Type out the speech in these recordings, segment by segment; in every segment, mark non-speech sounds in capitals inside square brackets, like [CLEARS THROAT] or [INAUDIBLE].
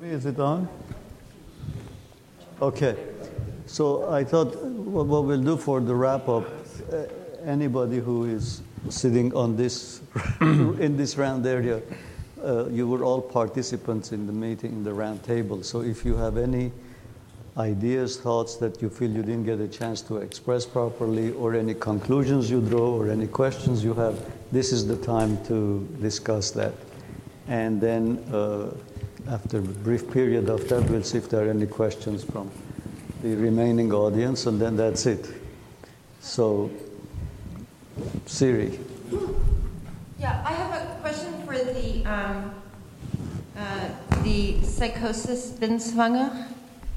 me? Is it on? Okay. So I thought what we'll do for the wrap up, uh, anybody who is sitting on this [COUGHS] in this round area, uh, you were all participants in the meeting, in the round table. So if you have any ideas, thoughts that you feel you didn't get a chance to express properly, or any conclusions you draw, or any questions you have, this is the time to discuss that. And then, uh, after a brief period of that, we'll see if there are any questions from the remaining audience, and then that's it. So, Siri. Yeah, I have a question for the um, uh, the psychosis Binswanger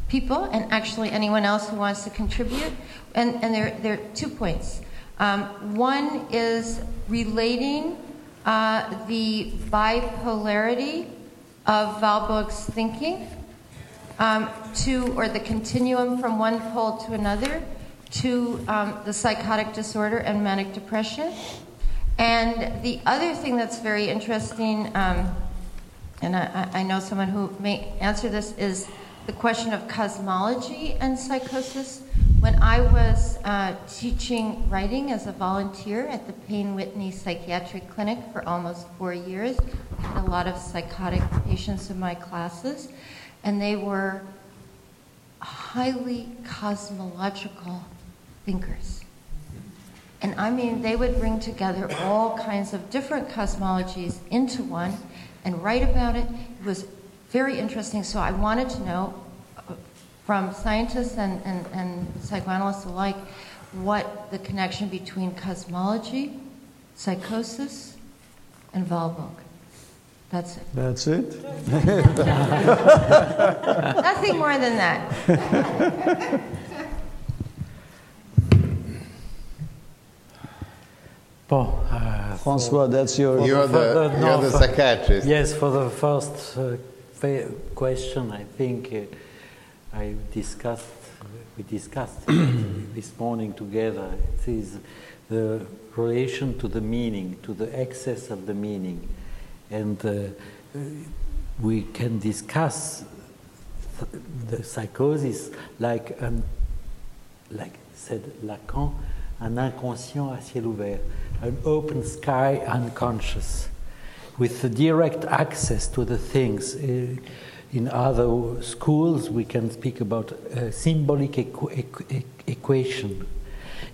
people, and actually anyone else who wants to contribute. And, and there, there are two points. Um, one is relating uh, the bipolarity of Warburg's thinking um, to, or the continuum from one pole to another, to um, the psychotic disorder and manic depression. And the other thing that's very interesting, um, and I, I know someone who may answer this, is the question of cosmology and psychosis. When I was uh, teaching writing as a volunteer at the Payne Whitney Psychiatric Clinic for almost four years, I had a lot of psychotic patients in my classes, and they were highly cosmological thinkers. And I mean, they would bring together all kinds of different cosmologies into one and write about it. It was very interesting. So I wanted to know from scientists and, and, and psychoanalysts alike what the connection between cosmology, psychosis, and Warburg. That's it. That's it? [LAUGHS] Nothing more than that. [LAUGHS] Bon, uh, Francois, that's your. You're the, for you're the for- psychiatrist. Yes, for the first uh, question, I think uh, I discussed, we discussed [CLEARS THROAT] this morning together. It is the relation to the meaning, to the excess of the meaning. And uh, we can discuss th- the psychosis like an like said Lacan, an inconscient à ciel ouvert, an open sky unconscious, with the direct access to the things. Uh, in other schools, we can speak about uh, symbolic equ- equ- equation.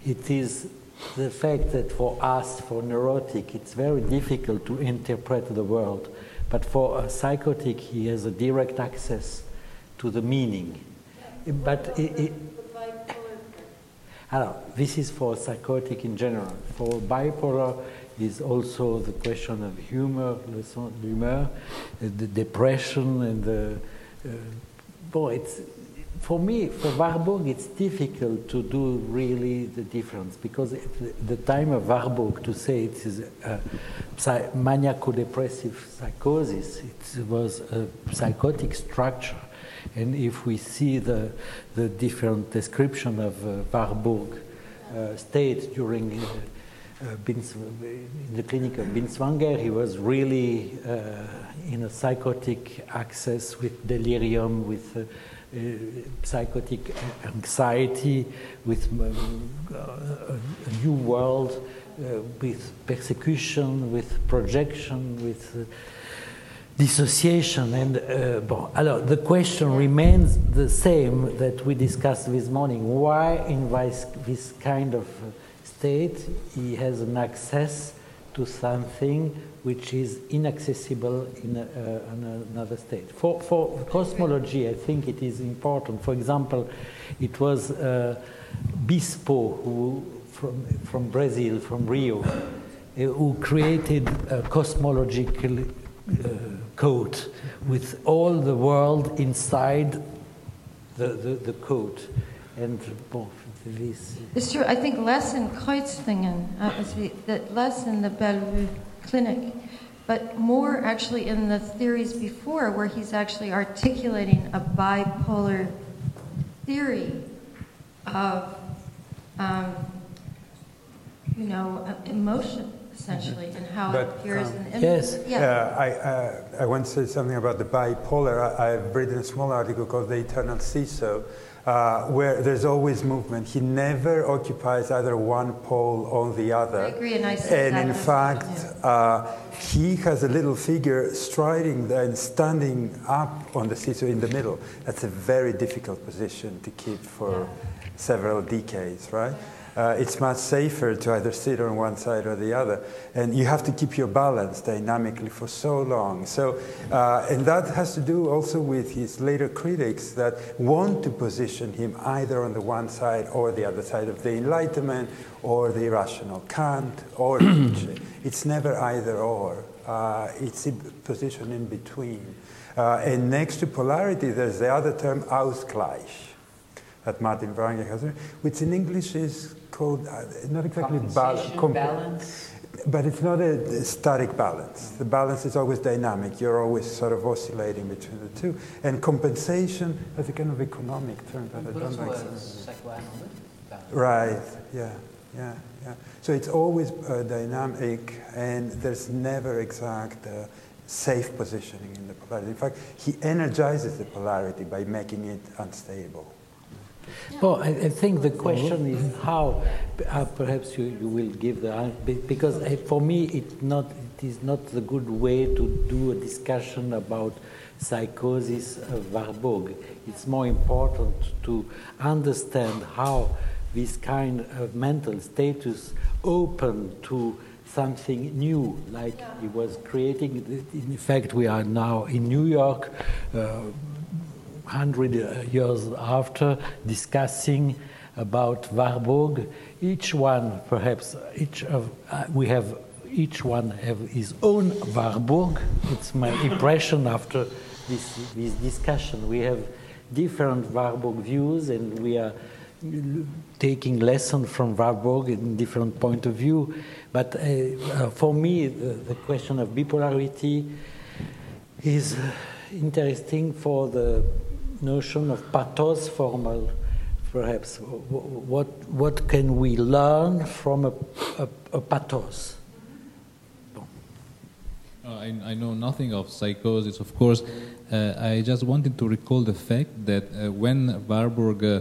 It is the fact that for us, for neurotic, it's very difficult to interpret the world, but for a psychotic, he has a direct access to the meaning. But it, it, alors, this is for psychotic in general. For bipolar is also the question of humor, le sens uh, the depression, and the. Uh, boy, it's for me, for Warburg, it's difficult to do really the difference because at the time of Warburg, to say it is a psy- maniaco-depressive psychosis, it was a psychotic structure. And if we see the, the different description of uh, Warburg uh, state during uh, uh, in the clinic of Binswanger, he was really uh, in a psychotic access with delirium, with uh, psychotic anxiety, with um, a new world, with persecution, with projection, with dissociation. And uh, bon, alors, the question remains the same that we discussed this morning. Why, in this, this kind of uh, state, he has an access to something which is inaccessible in, a, uh, in another state. For, for cosmology, I think it is important. For example, it was uh, Bispo who, from, from Brazil, from Rio, uh, who created a cosmological uh, code with all the world inside the, the, the code. And bon, this It's true. I think less in Kreuzlingen, uh, was the- the- less in the Bellevue Clinic, but more actually in the theories before, where he's actually articulating a bipolar theory of, um, you know, uh, emotion, essentially, and how But, it appears um, in the Yes. image. Yeah, I, uh, I want to say something about the bipolar. I, I've written a small article called The Eternal Seesaw, uh, where there's always movement. He never occupies either one pole or the other. I agree, and I said And that in fact, uh, he has a little figure striding and standing up on the seesaw in the middle. That's a very difficult position to keep for several decades, right? Uh, it's much safer to either sit on one side or the other, and you have to keep your balance dynamically for so long. So, uh, and that has to do also with his later critics that want to position him either on the one side or the other side of the Enlightenment or the irrational Kant or [CLEARS THROAT] Nietzsche. It's never either or. Uh, it's a position in between. Uh, and next to polarity, there's the other term, Ausgleich that Martin Wrangel has, which in English is called uh, not exactly comp- balance. but it's not a, a static balance. The balance is always dynamic. You're always sort of oscillating between the two. And compensation is a kind of economic term that I don't like. Right. Yeah. Yeah. Yeah. So it's always uh, dynamic, and there's never exact uh, safe positioning in the polarity. In fact, he energizes the polarity by making it unstable. Well, I, I think the question is how, uh, perhaps you, you will give the answer, because uh, for me it, not, it is not the good way to do a discussion about psychosis of Warburg. It's more important to understand how this kind of mental status open to something new, like he was creating. In fact, we are now in New York. Uh, hundred years after, discussing about Warburg. Each one, perhaps, each of uh, we have each one have his own Warburg. It's my impression after this this discussion. We have different Warburg views, and we are taking lesson from Warburg in different point of view. But uh, uh, for me, the, question of bipolarity is uh, interesting for the notion of Pathosformel, perhaps. What, what can we learn from a, a, a pathos? Uh, I, I know nothing of psychosis, of course. Uh, I just wanted to recall the fact that uh, when Warburg uh,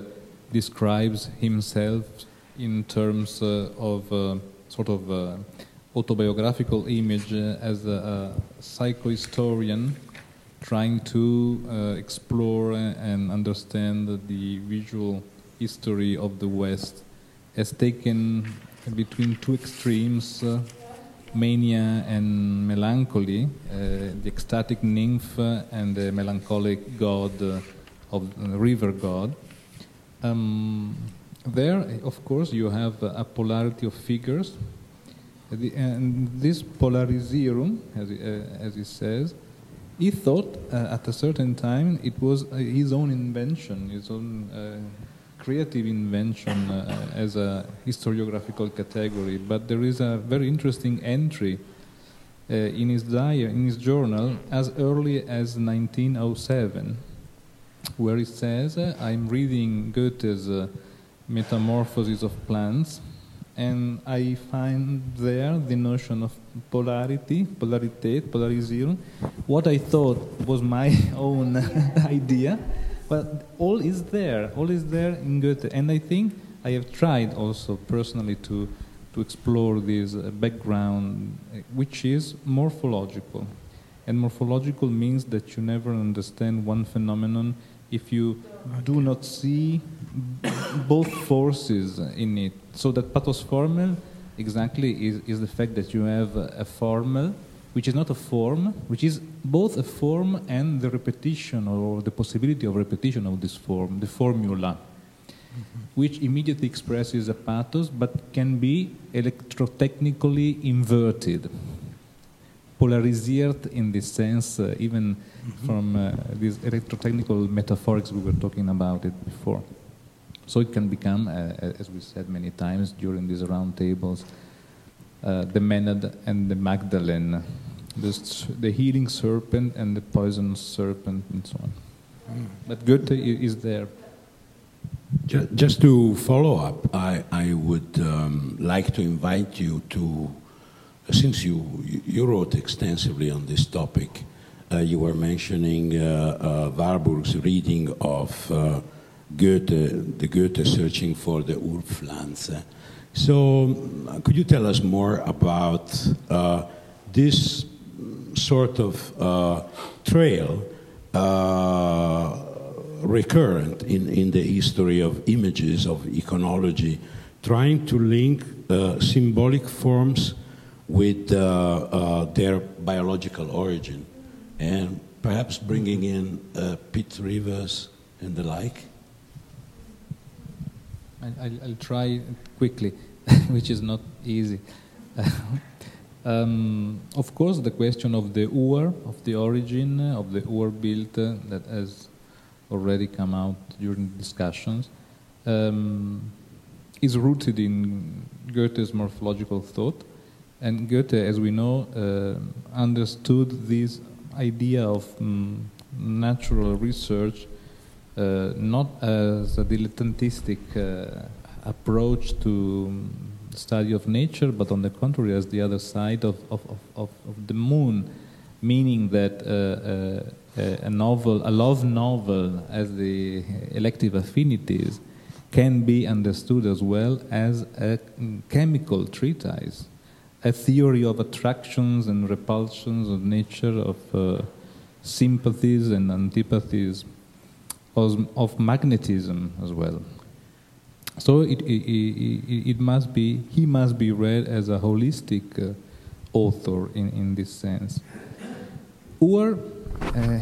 describes himself in terms uh, of uh, sort of uh, autobiographical image as a, a psychohistorian trying to uh, explore and understand the visual history of the West, has taken between two extremes. Uh, mania and melancholy, uh, the ecstatic nymph and the melancholic god uh, of river god. Um, there, of course, you have a polarity of figures, and this polarizirum, as he, uh, as he says, he thought uh, at a certain time it was uh, his own invention, his own uh, creative invention uh, as a historiographical category. But there is a very interesting entry uh, in his diary, in his journal, as early as 1907, where he says, uh, "I'm reading Goethe's uh, Metamorphosis of Plants." And I find there the notion of polarity, polarität, polarisierung, what I thought was my [LAUGHS] own [LAUGHS] idea, but all is there, all is there in Goethe. And I think I have tried also personally to, to explore this uh, background, uh, which is morphological. And morphological means that you never understand one phenomenon if you do not see both forces in it. So that Pathosformel exactly is, is the fact that you have a, formal, which is not a form, which is both a form and the repetition or the possibility of repetition of this form, the formula, which immediately expresses a pathos but can be electrotechnically inverted polarized in this sense, uh, even from uh, these electrotechnical metaphorics we were talking about it before. So it can become, uh, as we said many times during these roundtables, uh, the Maenad and the Magdalene, the, the healing serpent and the poisonous serpent, and so on. But Goethe is there. Just to follow up, I, I would um, like to invite you to since you you wrote extensively on this topic, uh, you were mentioning uh, uh, Warburg's reading of uh, Goethe, the Goethe searching for the Urpflanze. So, um, could you tell us more about uh, this sort of uh, trail recurrent in, in the history of images of iconology, trying to link symbolic forms with their biological origin? and perhaps bringing in uh, Pitt Rivers and the like? I, will try quickly, [LAUGHS] which is not easy. [LAUGHS] um, of course, the question of the Ur, of the origin of the Urbild, uh, that has already come out during discussions, um, is rooted in Goethe's morphological thought. And Goethe, as we know, uh, understood this idea of um, natural research uh, not as a dilettantistic uh, approach to um, study of nature, but on the contrary, as the other side of, of, of, of the moon, meaning that uh, uh, a novel, a love novel, as the elective affinities, can be understood as well as a chemical treatise a theory of attractions and repulsions of nature, of uh, sympathies and antipathies, of, magnetism as well. So it, it, it, it, must be, he must be read as a holistic uh, author in, in this sense. Or uh,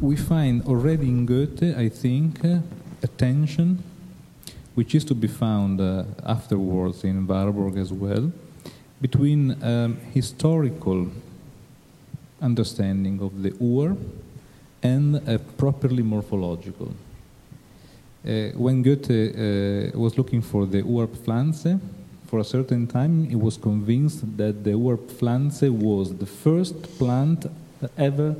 we find already in Goethe, I think, uh, a tension which is to be found uh, afterwards in Warburg as well between um, historical understanding of the Ur and properly morphological. Uh, when Goethe uh, was looking for the Urpflanze, for a certain time he was convinced that the Urpflanze was the first plant ever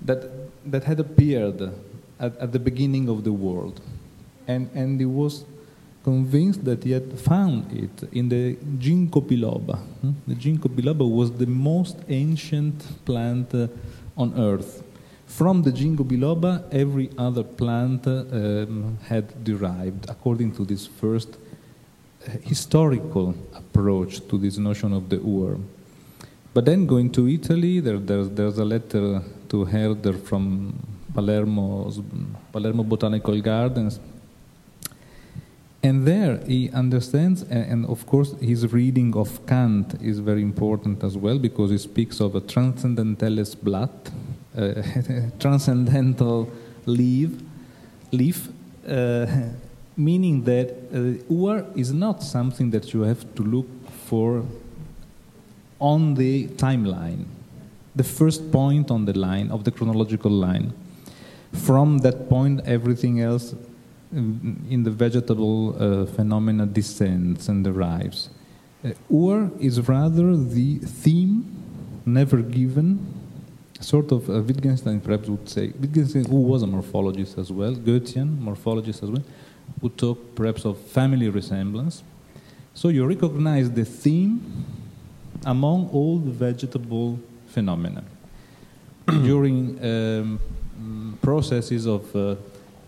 that, that had appeared at, at the beginning of the world. And, and he was convinced that he had found it in the ginkgo biloba. Hmm? The ginkgo biloba was the most ancient plant uh, on earth. From the ginkgo biloba, every other plant um, had derived, according to this first uh, historical approach to this notion of the Ur. But then going to Italy, there, there's, there's a letter to Herder from Palermo's, Palermo Botanical Gardens and there he understands, and of course his reading of Kant is very important as well because he speaks of a transcendentales Blatt, uh, [LAUGHS] transcendental leaf, leaf uh, meaning that uh, Ur is not something that you have to look for on the timeline, the first point on the line, of the chronological line. From that point, everything else in the vegetable uh, phenomena descends and derives. Uh, or is rather the theme never given, sort of uh, Wittgenstein perhaps would say, Wittgenstein who was a morphologist as well, Goethean morphologist as well, would talk perhaps of family resemblance. So you recognize the theme among all the vegetable phenomena. [CLEARS THROAT] During um, processes of uh,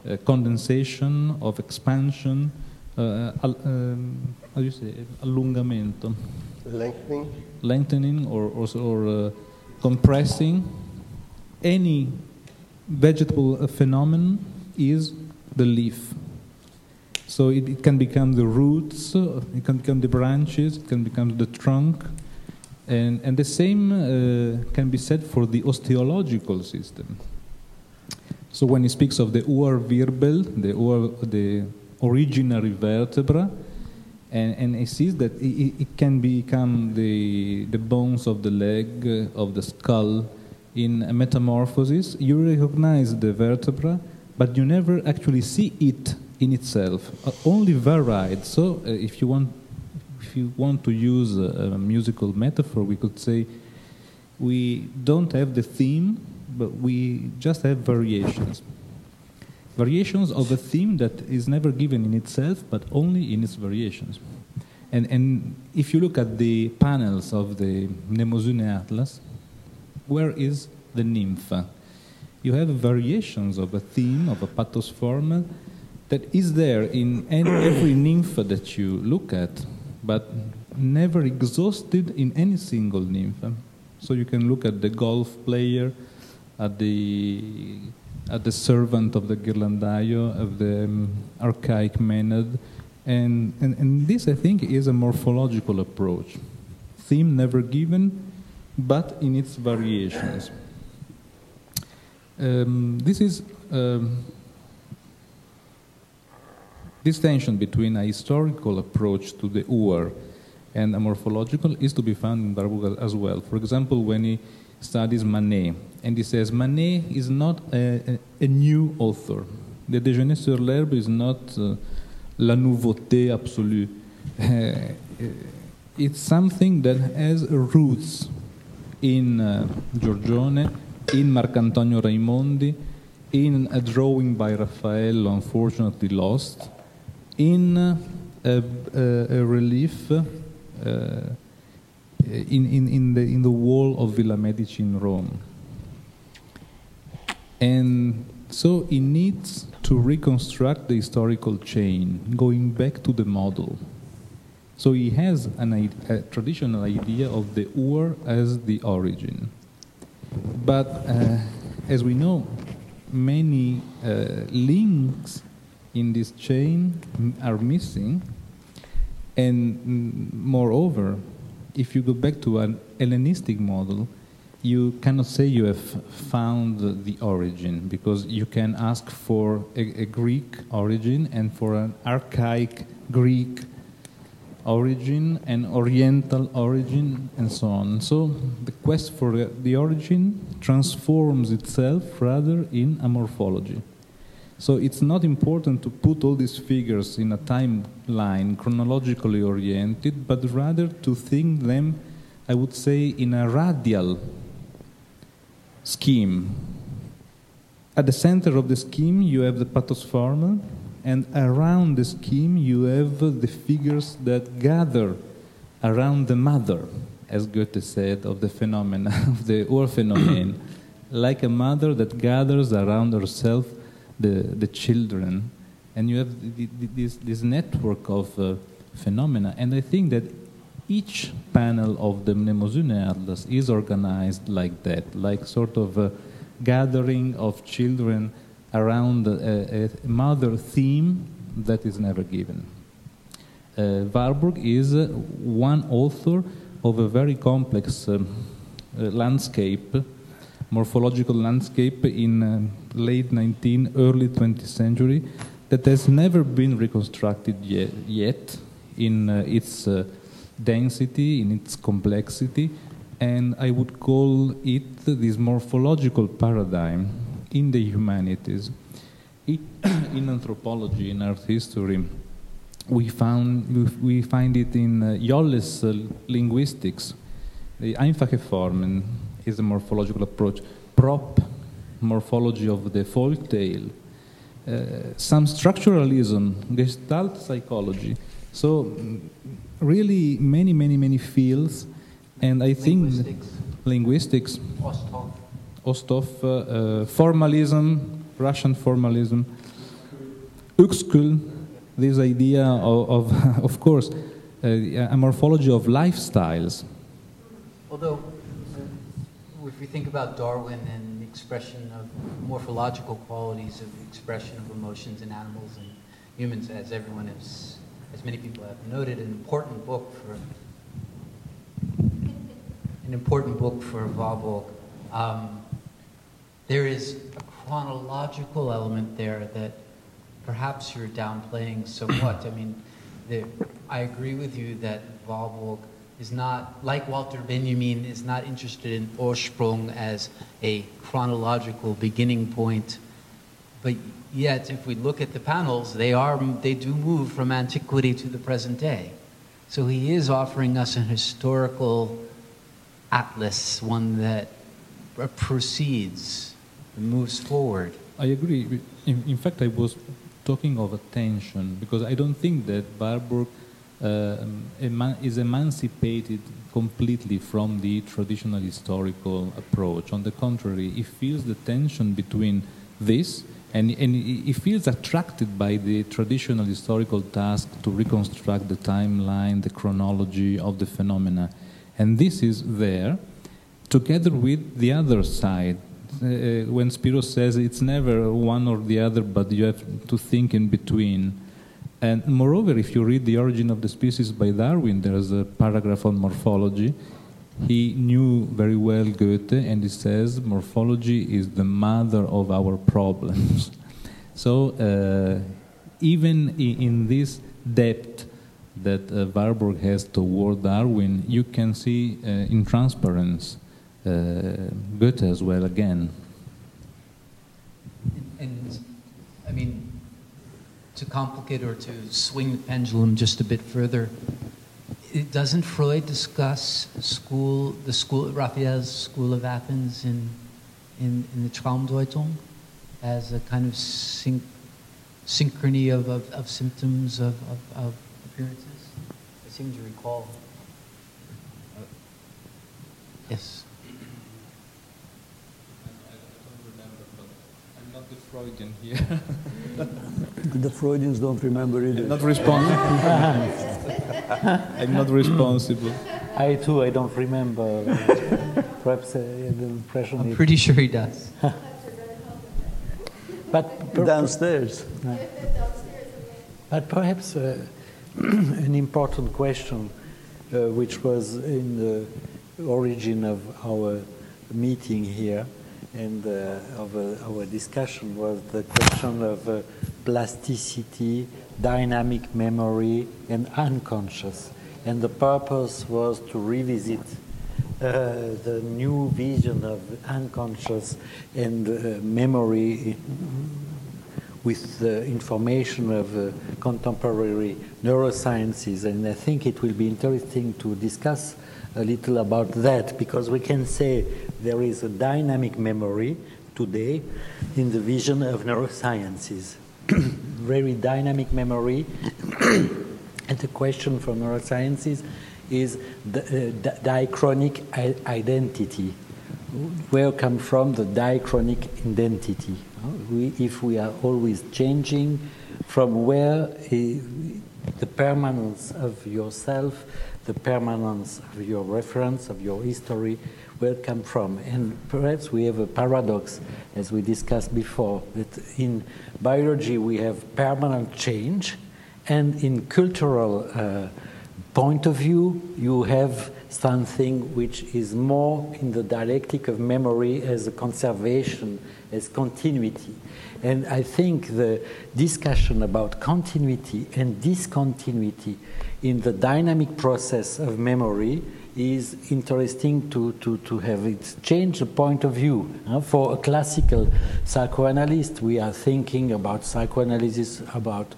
uh, condensation, of expansion, uh, um, how do you say, allungamento? Lengthening. Lengthening or, or, or uh, compressing. Any vegetable phenomenon is the leaf. So it, it, can become the roots, it can become the branches, it can become the trunk, and, and the same uh, can be said for the osteological system. So when he speaks of the Urwirbel, the, Ur, the originary vertebra, and, and he sees that it, it, can become the, the bones of the leg, uh, of the skull, in metamorphosis, you recognize the vertebra, but you never actually see it in itself, uh, only varied. So uh, if you want, if you want to use a, a musical metaphor, we could say we don't have the theme but we just have variations. Variations of a theme that is never given in itself, but only in its variations. And, and if you look at the panels of the Mnemosyne Atlas, where is the nymph? You have variations of a theme, of a pathos form, that is there in any, [COUGHS] every nymph that you look at, but never exhausted in any single nymph. So you can look at the golf player, at the at the servant of the Ghirlandaio, of the um, archaic Maenad, and, and, and this, I think, is a morphological approach. Theme never given, but in its variations. Um, this is um, this tension between a historical approach to the Ur and a morphological is to be found in Warburg as well. For example, when he studies Manet, and he says Manet is not a, a, a new author. The Déjeuner sur l'herbe is not uh, la nouveauté absolue. [LAUGHS] Uh, it's something that has roots in uh, Giorgione, in Marcantonio Raimondi, in a drawing by Raffaello, unfortunately lost, in a, a, a, relief uh, in, in, in, the, in the wall of Villa Medici in Rome. And so it needs to reconstruct the historical chain, going back to the model. So he has an, a traditional idea of the Ur as the origin. But uh, as we know, many uh, links in this chain are missing. And moreover, if you go back to an Hellenistic model, you cannot say you have found the origin because you can ask for a, a, Greek origin and for an archaic Greek origin and Oriental origin and so on. So the quest for the origin transforms itself rather in a morphology. So it's not important to put all these figures in a timeline chronologically oriented, but rather to think them, I would say, in a radial scheme. At the center of the scheme, you have the pathos form, and around the scheme, you have the figures that gather around the mother, as Goethe said, of the phenomena, [LAUGHS] of the Urphänomen, [COUGHS] like a mother that gathers around herself the, the children. And you have the, the, this, this network of uh, phenomena. And I think that each panel of the Mnemosyne Atlas is organized like that, like sort of a gathering of children around a, a mother theme that is never given. Uh, Warburg is uh, one author of a very complex um, uh, landscape, morphological landscape in uh, late 19th, early 20th century that has never been reconstructed yet, in uh, its uh, density, in its complexity, and I would call it this morphological paradigm in the humanities. It, [CLEARS THROAT] in anthropology, in art history, we, found, we find it in uh, Jolles uh, linguistics. The Einfache Formen is a morphological approach. Propp, morphology of the folk tale. Uh, some structuralism, Gestalt psychology. So really many, many, many fields, and I linguistics. think linguistics, Osthoff, Osthoff uh, uh, formalism, Russian formalism, Uexküll, this idea of, of, [LAUGHS] of course, uh, a morphology of lifestyles. Although, if we think about Darwin and the expression of morphological qualities of expression of emotions in animals and humans, as everyone has as many people have noted, an important book for an important book for Warburg. Um, there is a chronological element there that perhaps you're downplaying somewhat. I mean, the, I agree with you that Warburg is not, like Walter Benjamin, is not interested in Ursprung as a chronological beginning point, but Yet, if we look at the panels, they, are, they do move from antiquity to the present day. So he is offering us an historical atlas, one that proceeds, moves forward. I agree. In, in fact, I was talking of attention because I don't think that Warburg uh, eman- is emancipated completely from the traditional historical approach. On the contrary, he feels the tension between this and, and he feels attracted by the traditional historical task to reconstruct the timeline, the chronology of the phenomena. And this is there together with the other side. Uh, when Spiro says it's never one or the other, but you have to think in between. And moreover, if you read The Origin of the Species by Darwin, there's a paragraph on morphology. He knew very well Goethe, and he says morphology is the mother of our problems. [LAUGHS] so, uh, even in, this depth that uh, Warburg has toward Darwin, you can see uh, in transparency Goethe as well again. And, and, I mean, to complicate or to swing the pendulum just a bit further, it, doesn't Freud discuss school, the school, Raphael's School of Athens in, in, in the Traumdeutung as a kind of syn- synchrony of, of, of symptoms of, of, of, appearances? I seem to recall. Uh, yes. The Freudian here. [LAUGHS] the Freudians don't remember either. I'm not responsible. [LAUGHS] I'm not responsible. I too, I don't remember. Perhaps uh, the impression. I'm pretty sure he does. [LAUGHS] but downstairs. But perhaps uh, [CLEARS THROAT] an important question, uh, which was in the origin of our meeting here and uh, of uh, our discussion was the question of uh, plasticity, dynamic memory, and unconscious. And the purpose was to revisit uh, the new vision of unconscious and uh, memory with the information of uh, contemporary neurosciences. And I think it will be interesting to discuss a little about that because we can say there is a dynamic memory today in the vision of neurosciences. [CLEARS THROAT] Very dynamic memory. [CLEARS THROAT] and the question for neurosciences is the uh, diachronic identity. Where come from the diachronic identity? We, if we are always changing, from where uh, the permanence of yourself the permanence of your reference, of your history, it come from. And perhaps we have a paradox, as we discussed before, that in biology we have permanent change, and in cultural uh, point of view, you have something which is more in the dialectic of memory as a conservation, as continuity. And I think the discussion about continuity and discontinuity in the dynamic process of memory is interesting to, to, to have it change the point of view. For a classical psychoanalyst, we are thinking about psychoanalysis, about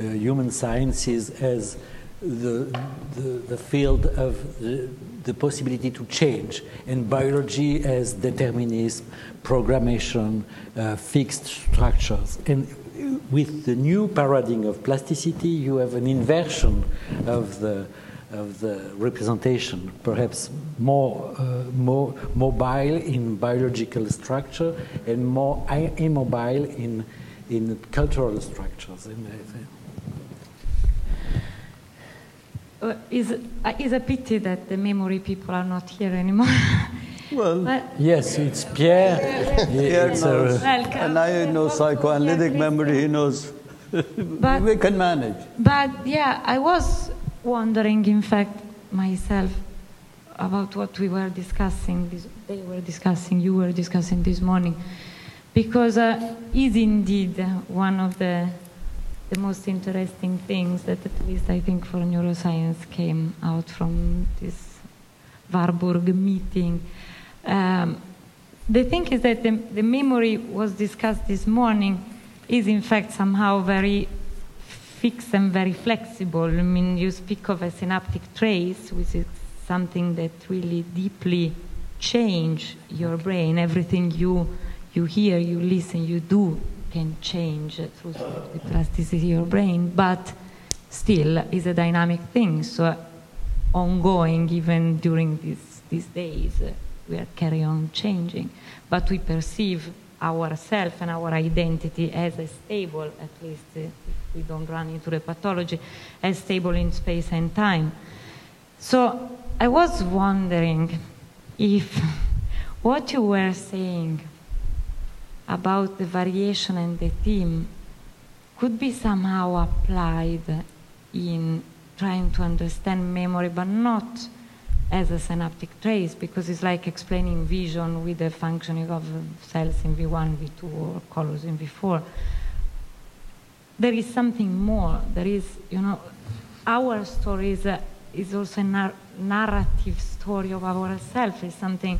uh, human sciences as the, the, the field of the, the, possibility to change, and biology as determinism, programmation, uh, fixed structures. And with the new paradigm of plasticity, you have an inversion of the of the representation, perhaps more uh, more mobile in biological structure and more immobile in in cultural structures. Is uh, is a pity that the memory people are not here anymore. [LAUGHS] Well, but, yes, it's Pierre. Pierre it's knows, and I know psychoanalytic memory. He knows. but, we can manage. But yeah, I was wondering, in fact, myself about what we were discussing. This, they were discussing. You were discussing this morning, because uh, is indeed one of the the most interesting things that, at least I think, for neuroscience came out from this Warburg meeting um, the thing is that the, the memory was discussed this morning is in fact somehow very fixed and very flexible. I mean, you speak of a synaptic trace, which is something that really deeply change your brain. Everything you you hear, you listen, you do can change through the plasticity of your brain. But still is a dynamic thing, so ongoing even during these, these days. Uh, we are carry on changing, but we perceive ourselves and our identity as a stable, at least uh, if we don't run into the pathology, as stable in space and time. So I was wondering if what you were saying about the variation and the theme could be somehow applied in trying to understand memory, but not as a synaptic trace, because it's like explaining vision with the functioning of cells in V1, V2, or colors in V4. There is something more. There is, you know, our story is, a, is also a nar- narrative story of ourselves. It's something,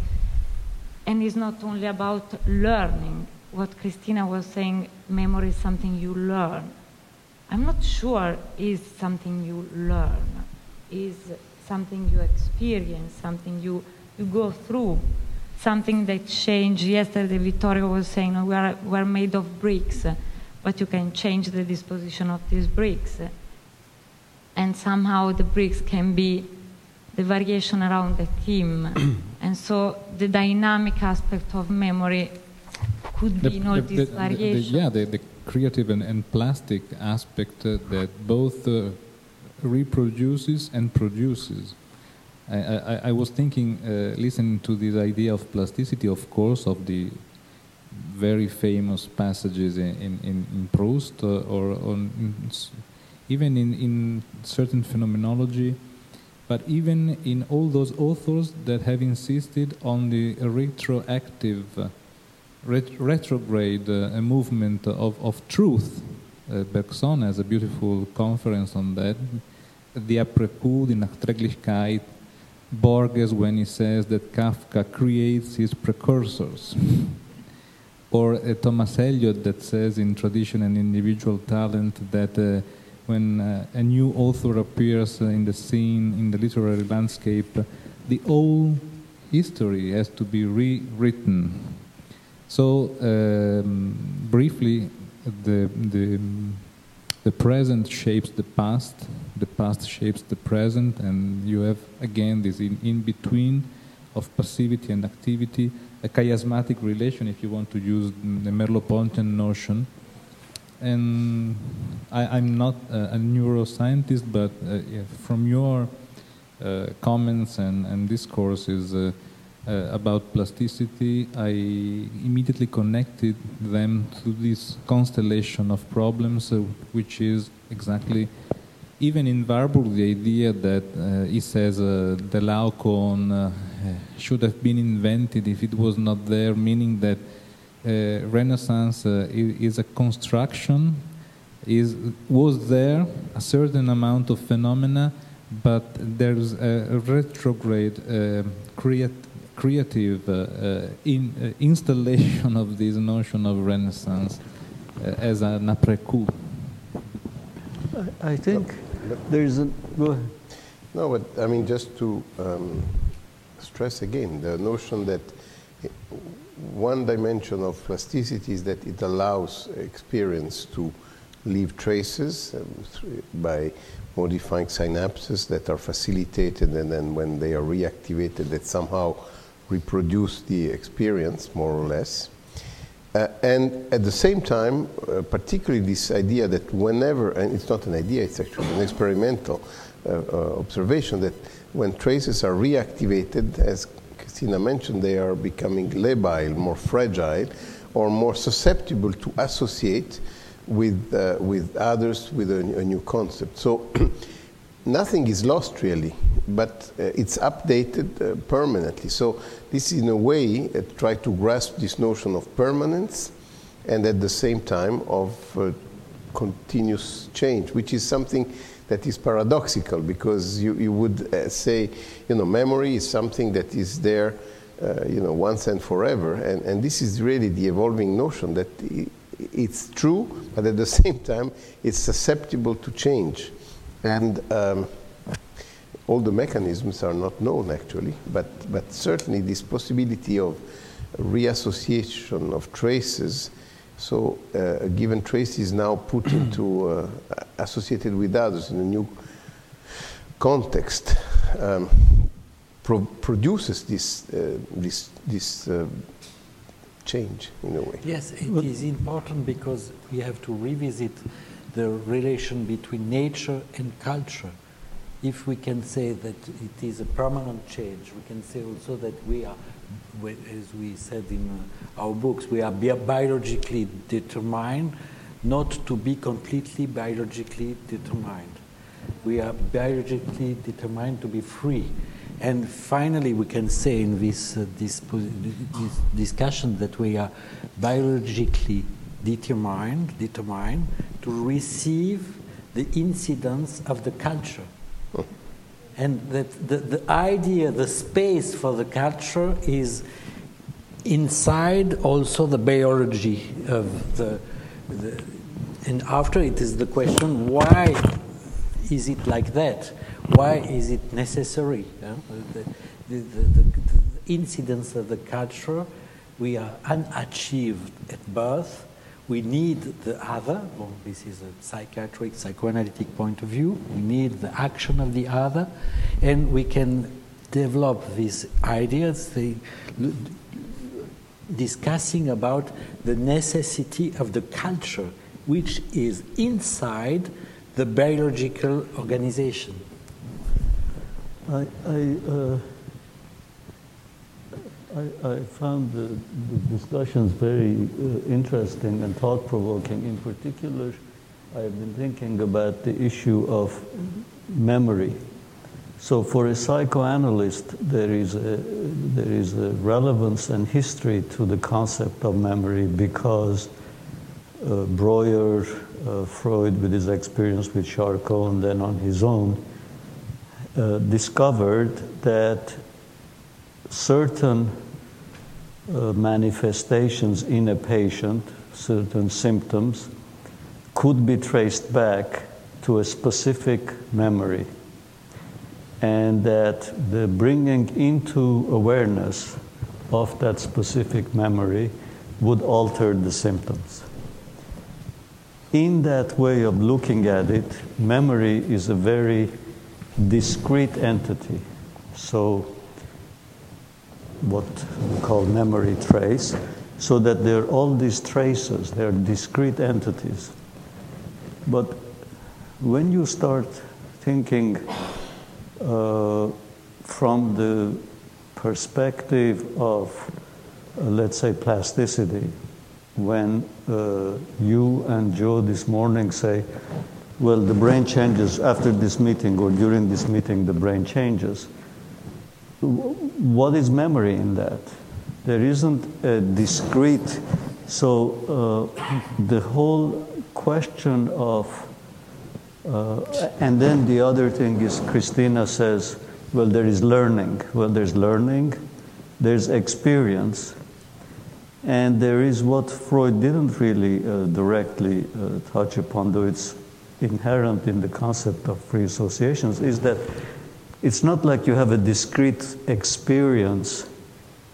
and it's not only about learning. What Christina was saying, memory is something you learn. I'm not sure is something you learn. Is something you experience, something you, you go through, something that changed. Yesterday, Vittorio was saying we are, we are made of bricks, but you can change the disposition of these bricks. And somehow the bricks can be the variation around the theme. [CLEARS THROAT] and so the dynamic aspect of memory could be the, in all the, these the, variations. yeah, the, creative and, and plastic aspect uh, that both uh, reproduces and produces. I, I, I was thinking, uh, listening to this idea of plasticity, of course, of the very famous passages in, in, in Proust uh, or on, in, even in, in certain phenomenology, but even in all those authors that have insisted on the retroactive, uh, ret- retrograde uh, movement of, of truth Bergson has a beautiful conference on that. The Après-coup, the Nachträglichkeit, Borges when he says that Kafka creates his precursors. or uh, Thomas Eliot that says in Tradition and Individual Talent that uh, when uh, a new author appears in the scene, in the literary landscape, the old history has to be rewritten. So, um, briefly, the, the, the present shapes the past, the past shapes the present, and you have again this in, in between of passivity and activity, a chiasmatic relation, if you want to use the Merleau-Pontian notion. And I, am not a, a, neuroscientist, but uh, yeah, from your uh, comments and, and discourses, uh, uh, about plasticity, I immediately connected them to this constellation of problems, uh, which is exactly, even in Warburg, the idea that uh, he says uh, the Laocoon uh, should have been invented if it was not there, meaning that uh, Renaissance is a construction, is was there a certain amount of phenomena, but there's a retrograde create creative uh, uh, in, uh, installation of this notion of Renaissance as an après-coup? I, I think no, there's a. Go ahead. No, but I mean, just to um, stress again the notion that one dimension of plasticity is that it allows experience to leave traces by modifying synapses that are facilitated, and then when they are reactivated, that somehow reproduce the experience, more or less. Uh, and at the same time, uh, particularly this idea that whenever, and it's not an idea, it's actually an experimental uh, uh observation, that when traces are reactivated, as Christina mentioned, they are becoming labile, more fragile, or more susceptible to associate with, uh, with others with a, a new concept. So [CLEARS THROAT] nothing is lost really, but uh, it's updated uh, permanently. So this, in a way, uh, try to grasp this notion of permanence, and at the same time of uh, continuous change, which is something that is paradoxical because you, you would uh, say, you know, memory is something that is there, uh, you know, once and forever, and, and this is really the evolving notion that it's true, but at the [LAUGHS] same time, it's susceptible to change. And um, all the mechanisms are not known actually, but, but certainly this possibility of reassociation of traces So uh, a given trace is now put [CLEARS THROAT] into, uh, associated with others in a new context, um, pro- produces this, uh, this, this uh, change in a way. Yes, it is important because we have to revisit the relation between nature and culture. If we can say that it is a permanent change, we can say also that we are, as we said in uh, our books, we are biologically determined not to be completely biologically determined. We are biologically determined to be free. And finally, we can say in this, uh, this, this discussion that we are biologically determined, determined to receive the incidence of the culture. Oh. And that the, the idea, the space for the culture is inside also the biology of the, the and after it is the question why is it like that? Why is it necessary? Yeah? The, the, the, the, incidence of the culture, we are unachieved at birth. We need the other. Well, this is a psychiatric, psychoanalytic point of view. We need the action of the other, and we can develop these ideas. The, discussing about the necessity of the culture, which is inside the biological organization. I, I, uh, I, I, found the, the discussions very uh, interesting and thought provoking. In particular, I have been thinking about the issue of memory. So, for a psychoanalyst, there is a, there is a relevance and history to the concept of memory because uh, Breuer, uh, Freud, with his experience with Charcot, and then on his own, uh, discovered that certain uh, manifestations in a patient, certain symptoms, could be traced back to a specific memory. And that the bringing into awareness of that specific memory would alter the symptoms. In that way of looking at it, memory is a very discrete entity. So, what we call memory trace, so that there are all these traces, they are discrete entities. But when you start thinking uh, from the perspective of, uh, let's say, plasticity, when uh, you and Joe this morning say, well, the brain changes after this meeting or during this meeting, the brain changes. What is memory in that? There isn't a discrete, so uh, the whole question of, uh, and then the other thing is Christina says, well, there is learning. Well, there's learning, there's experience, and there is what Freud didn't really uh, directly uh, touch upon, though it's inherent in the concept of free associations, is that it's not like you have a discrete experience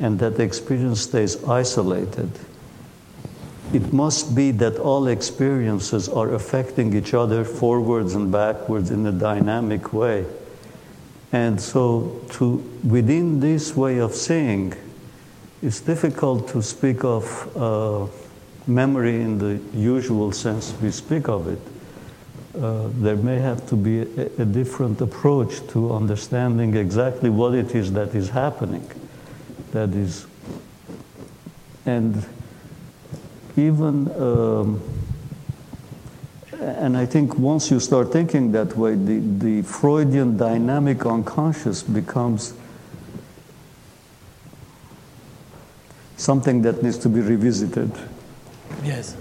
and that experience stays isolated. It must be that all experiences are affecting each other forwards and backwards in a dynamic way. And so, to, within this way of seeing, it's difficult to speak of uh, memory in the usual sense we speak of it. Uh, there may have to be a, a, different approach to understanding exactly what it is that is happening. That is, and even, um, and I think once you start thinking that way, the, the Freudian dynamic unconscious becomes something that needs to be revisited. Yes.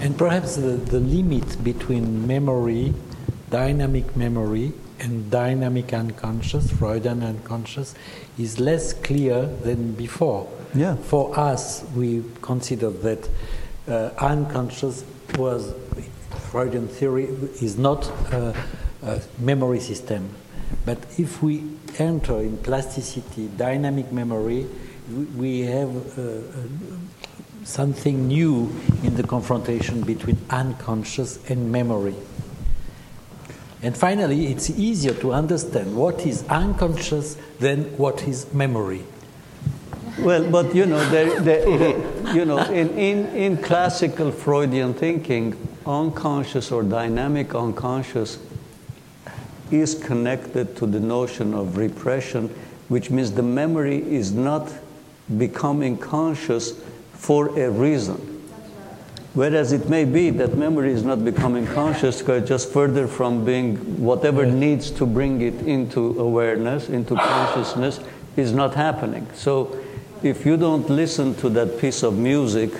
And perhaps the, the limit between memory, dynamic memory, and dynamic unconscious, Freudian unconscious, is less clear than before. Yeah. For us, we consider that uh, unconscious was, Freudian theory is not a, a memory system. But if we enter in plasticity, dynamic memory, we have uh, something new in the confrontation between unconscious and memory. And finally, it's easier to understand what is unconscious than what is memory. Well, but you know, there, there, you know, in, in, in classical Freudian thinking, unconscious or dynamic unconscious is connected to the notion of repression, which means the memory is not becoming conscious for a reason. Whereas it may be that memory is not becoming conscious because just further from being whatever needs to bring it into awareness, into consciousness, is not happening. So if you don't listen to that piece of music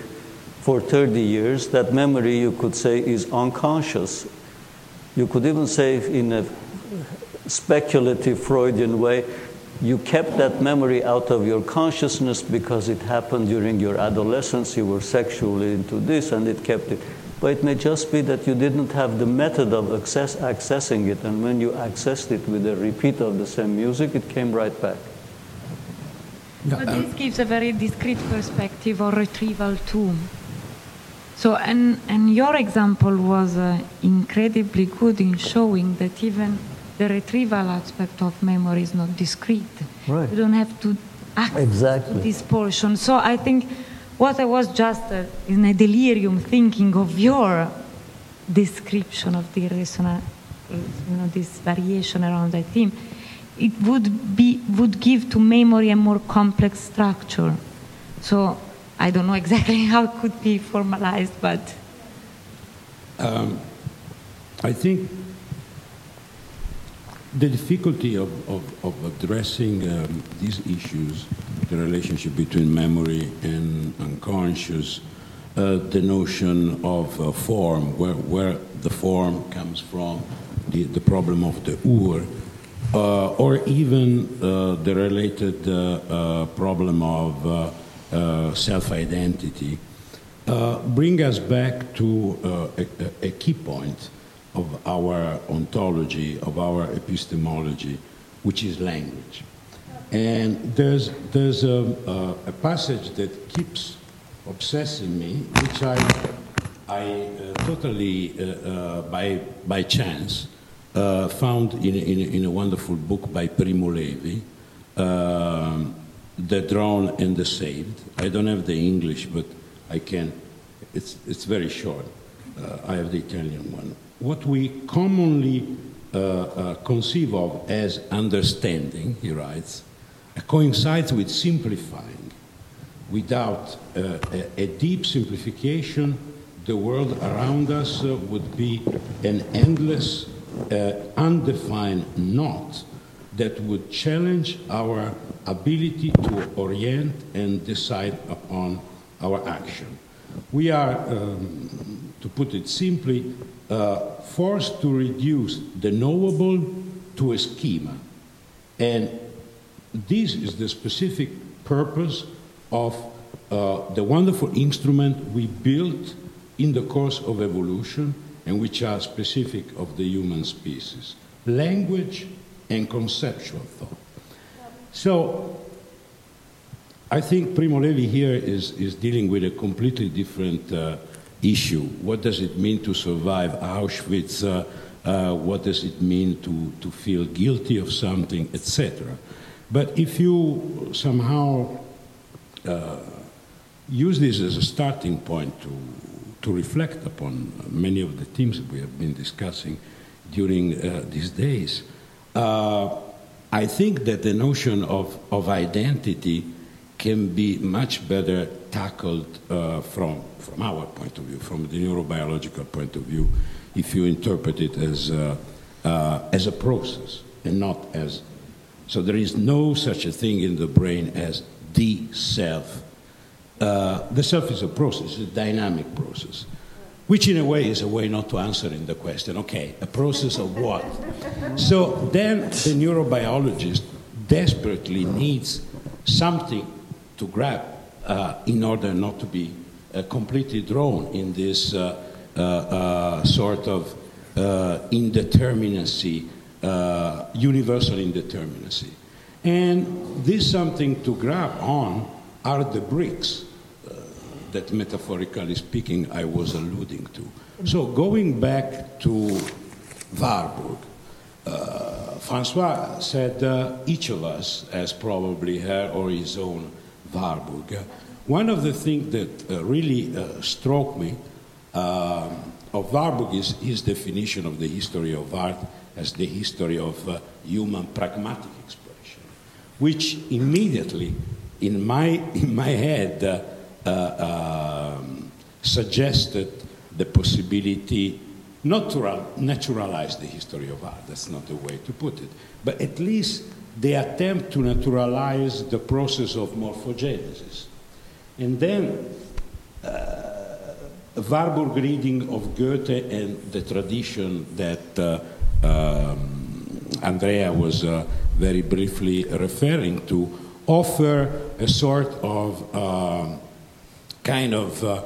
for 30 years, that memory you could say is unconscious. You could even say in a speculative Freudian way, you kept that memory out of your consciousness because it happened during your adolescence, you were sexually into this, and it kept it. But it may just be that you didn't have the method of access, accessing it, and when you accessed it with a repeat of the same music, it came right back. But this gives a very discrete perspective or retrieval too. So, and, and your example was uh, incredibly good in showing that even the retrieval aspect of memory is not discrete. Right. You don't have to act Exactly. this portion. So I think what I was just uh, in a delirium thinking of your description of the resonance, you know, this variation around that theme, it would be would give to memory a more complex structure. So I don't know exactly [LAUGHS] how it could be formalized, but Um, I think the difficulty of, of, of addressing um, these issues, the relationship between memory and unconscious, uh, the notion of uh, form, where, where the form comes from, the, the problem of the ur, uh, or even uh, the related uh, uh, problem of self-identity, uh, bring us back to a- a key point of our ontology, of our epistemology, which is language. And there's, there's a, a, a passage that keeps obsessing me, which I, I uh, totally, uh, uh, by, by chance, uh, found in, in, in a wonderful book by Primo Levi, um, The Drowned and the Saved. I don't have the English, but I can. It's, it's very short. Uh, I have the Italian one. What we commonly uh, uh, conceive of as understanding, he writes, coincides with simplifying. Without uh, a, a deep simplification, the world around us uh, would be an endless, uh, undefined knot that would challenge our ability to orient and decide upon our action. We are, um, to put it simply, uh, forced to reduce the knowable to a schema. And this is the specific purpose of uh, the wonderful instrument we built in the course of evolution and which are specific of the human species language and conceptual thought. So, I think Primo Levi here is, is dealing with a completely different uh, issue. What does it mean to survive Auschwitz? Uh, uh, what does it mean to, to feel guilty of something, etc. But if you somehow uh, use this as a starting point to, to reflect upon many of the themes we have been discussing during uh, these days, uh, I think that the notion of, of identity can be much better tackled uh, from, from our point of view, from the neurobiological point of view, if you interpret it as, uh, uh, as a process and not as. So there is no such a thing in the brain as the self. Uh, the self is a process, a dynamic process, which in a way is a way not to answer in the question, okay, a process of what? So then the neurobiologist desperately needs something to grab uh, in order not to be uh, completely drawn in this uh, sort of indeterminacy, universal indeterminacy. And this something to grab on are the bricks. That metaphorically speaking I was alluding to. So going back to Warburg, uh, Francois said uh, each of us has probably her or his own Warburg. One of the things that uh, really uh, struck me um, of Warburg is his definition of the history of art as the history of uh, human pragmatic expression, which immediately, in my, in my head, uh, uh, um, suggested the possibility not to naturalize the history of art, that's not the way to put it, but at least the attempt to naturalize the process of morphogenesis. And then uh, Warburg reading of Goethe and the tradition that uh, um, Andrea was uh, very briefly referring to offer a sort of uh, kind of uh,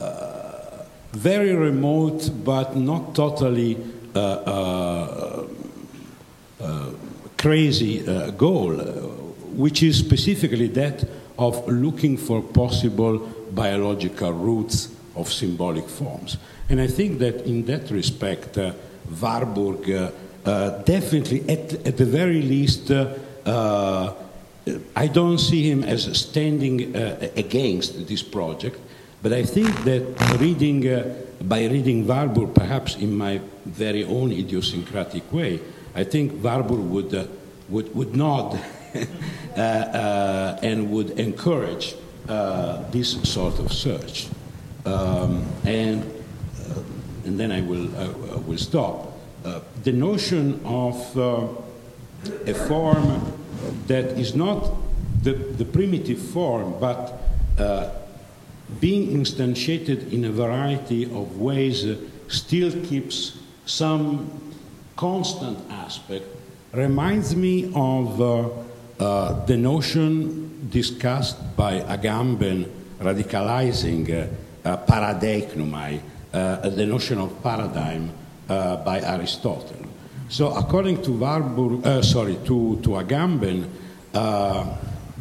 uh, very remote but not totally uh, crazy goal, which is specifically that of looking for possible biological roots of symbolic forms. And I think that in that respect, uh, Warburg uh, uh, definitely, at, at, the very least, uh, uh, I don't see him as standing uh, against this project, but I think that reading, by reading Warburg, perhaps in my very own idiosyncratic way, I think Warburg would, would, would nod [LAUGHS] and would encourage this sort of search. Um, and, uh, and then I will, uh, will stop. Uh, the notion of uh, a form that is not the, the primitive form, but uh, being instantiated in a variety of ways uh, still keeps some constant aspect, reminds me of the notion discussed by Agamben radicalizing uh, paradigmai, uh, the notion of paradigm uh, by Aristotle. So according to Warburg, uh, sorry, to, to Agamben, uh,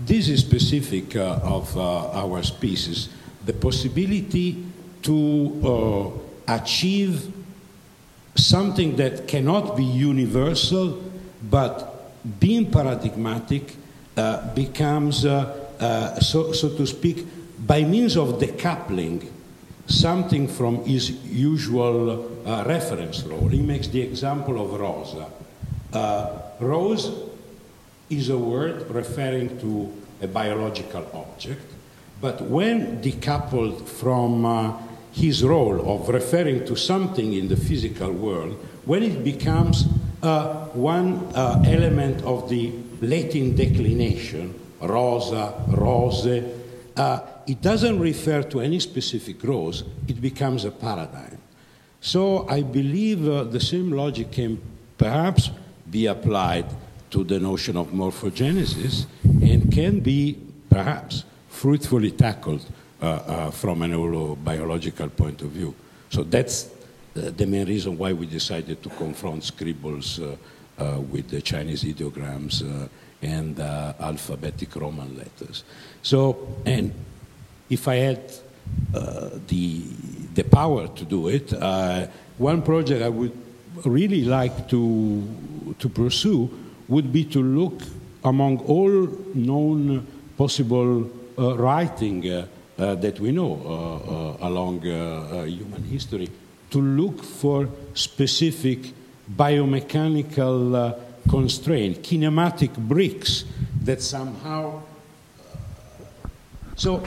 this is specific uh, of our species, the possibility to achieve something that cannot be universal, but being paradigmatic becomes, so, so to speak, by means of decoupling something from his usual uh, reference role. He makes the example of rosa. Uh, rose is a word referring to a biological object, but when decoupled from uh, his role of referring to something in the physical world, when it becomes uh, one uh, element of the Latin declination, rosa, rose, uh, it doesn't refer to any specific rose, it becomes a paradigm. So I believe uh, the same logic can perhaps be applied to the notion of morphogenesis and can be perhaps fruitfully tackled from an holobiological point of view. So that's uh, the main reason why we decided to confront scribbles uh, uh, with the Chinese ideograms and alphabetic Roman letters. So, and if I had uh, the, the power to do it, uh, one project I would really like to, to pursue would be to look among all known possible uh, writing uh, uh, Uh, that we know uh, uh along uh, human history, to look for specific biomechanical constraints, kinematic bricks that somehow. so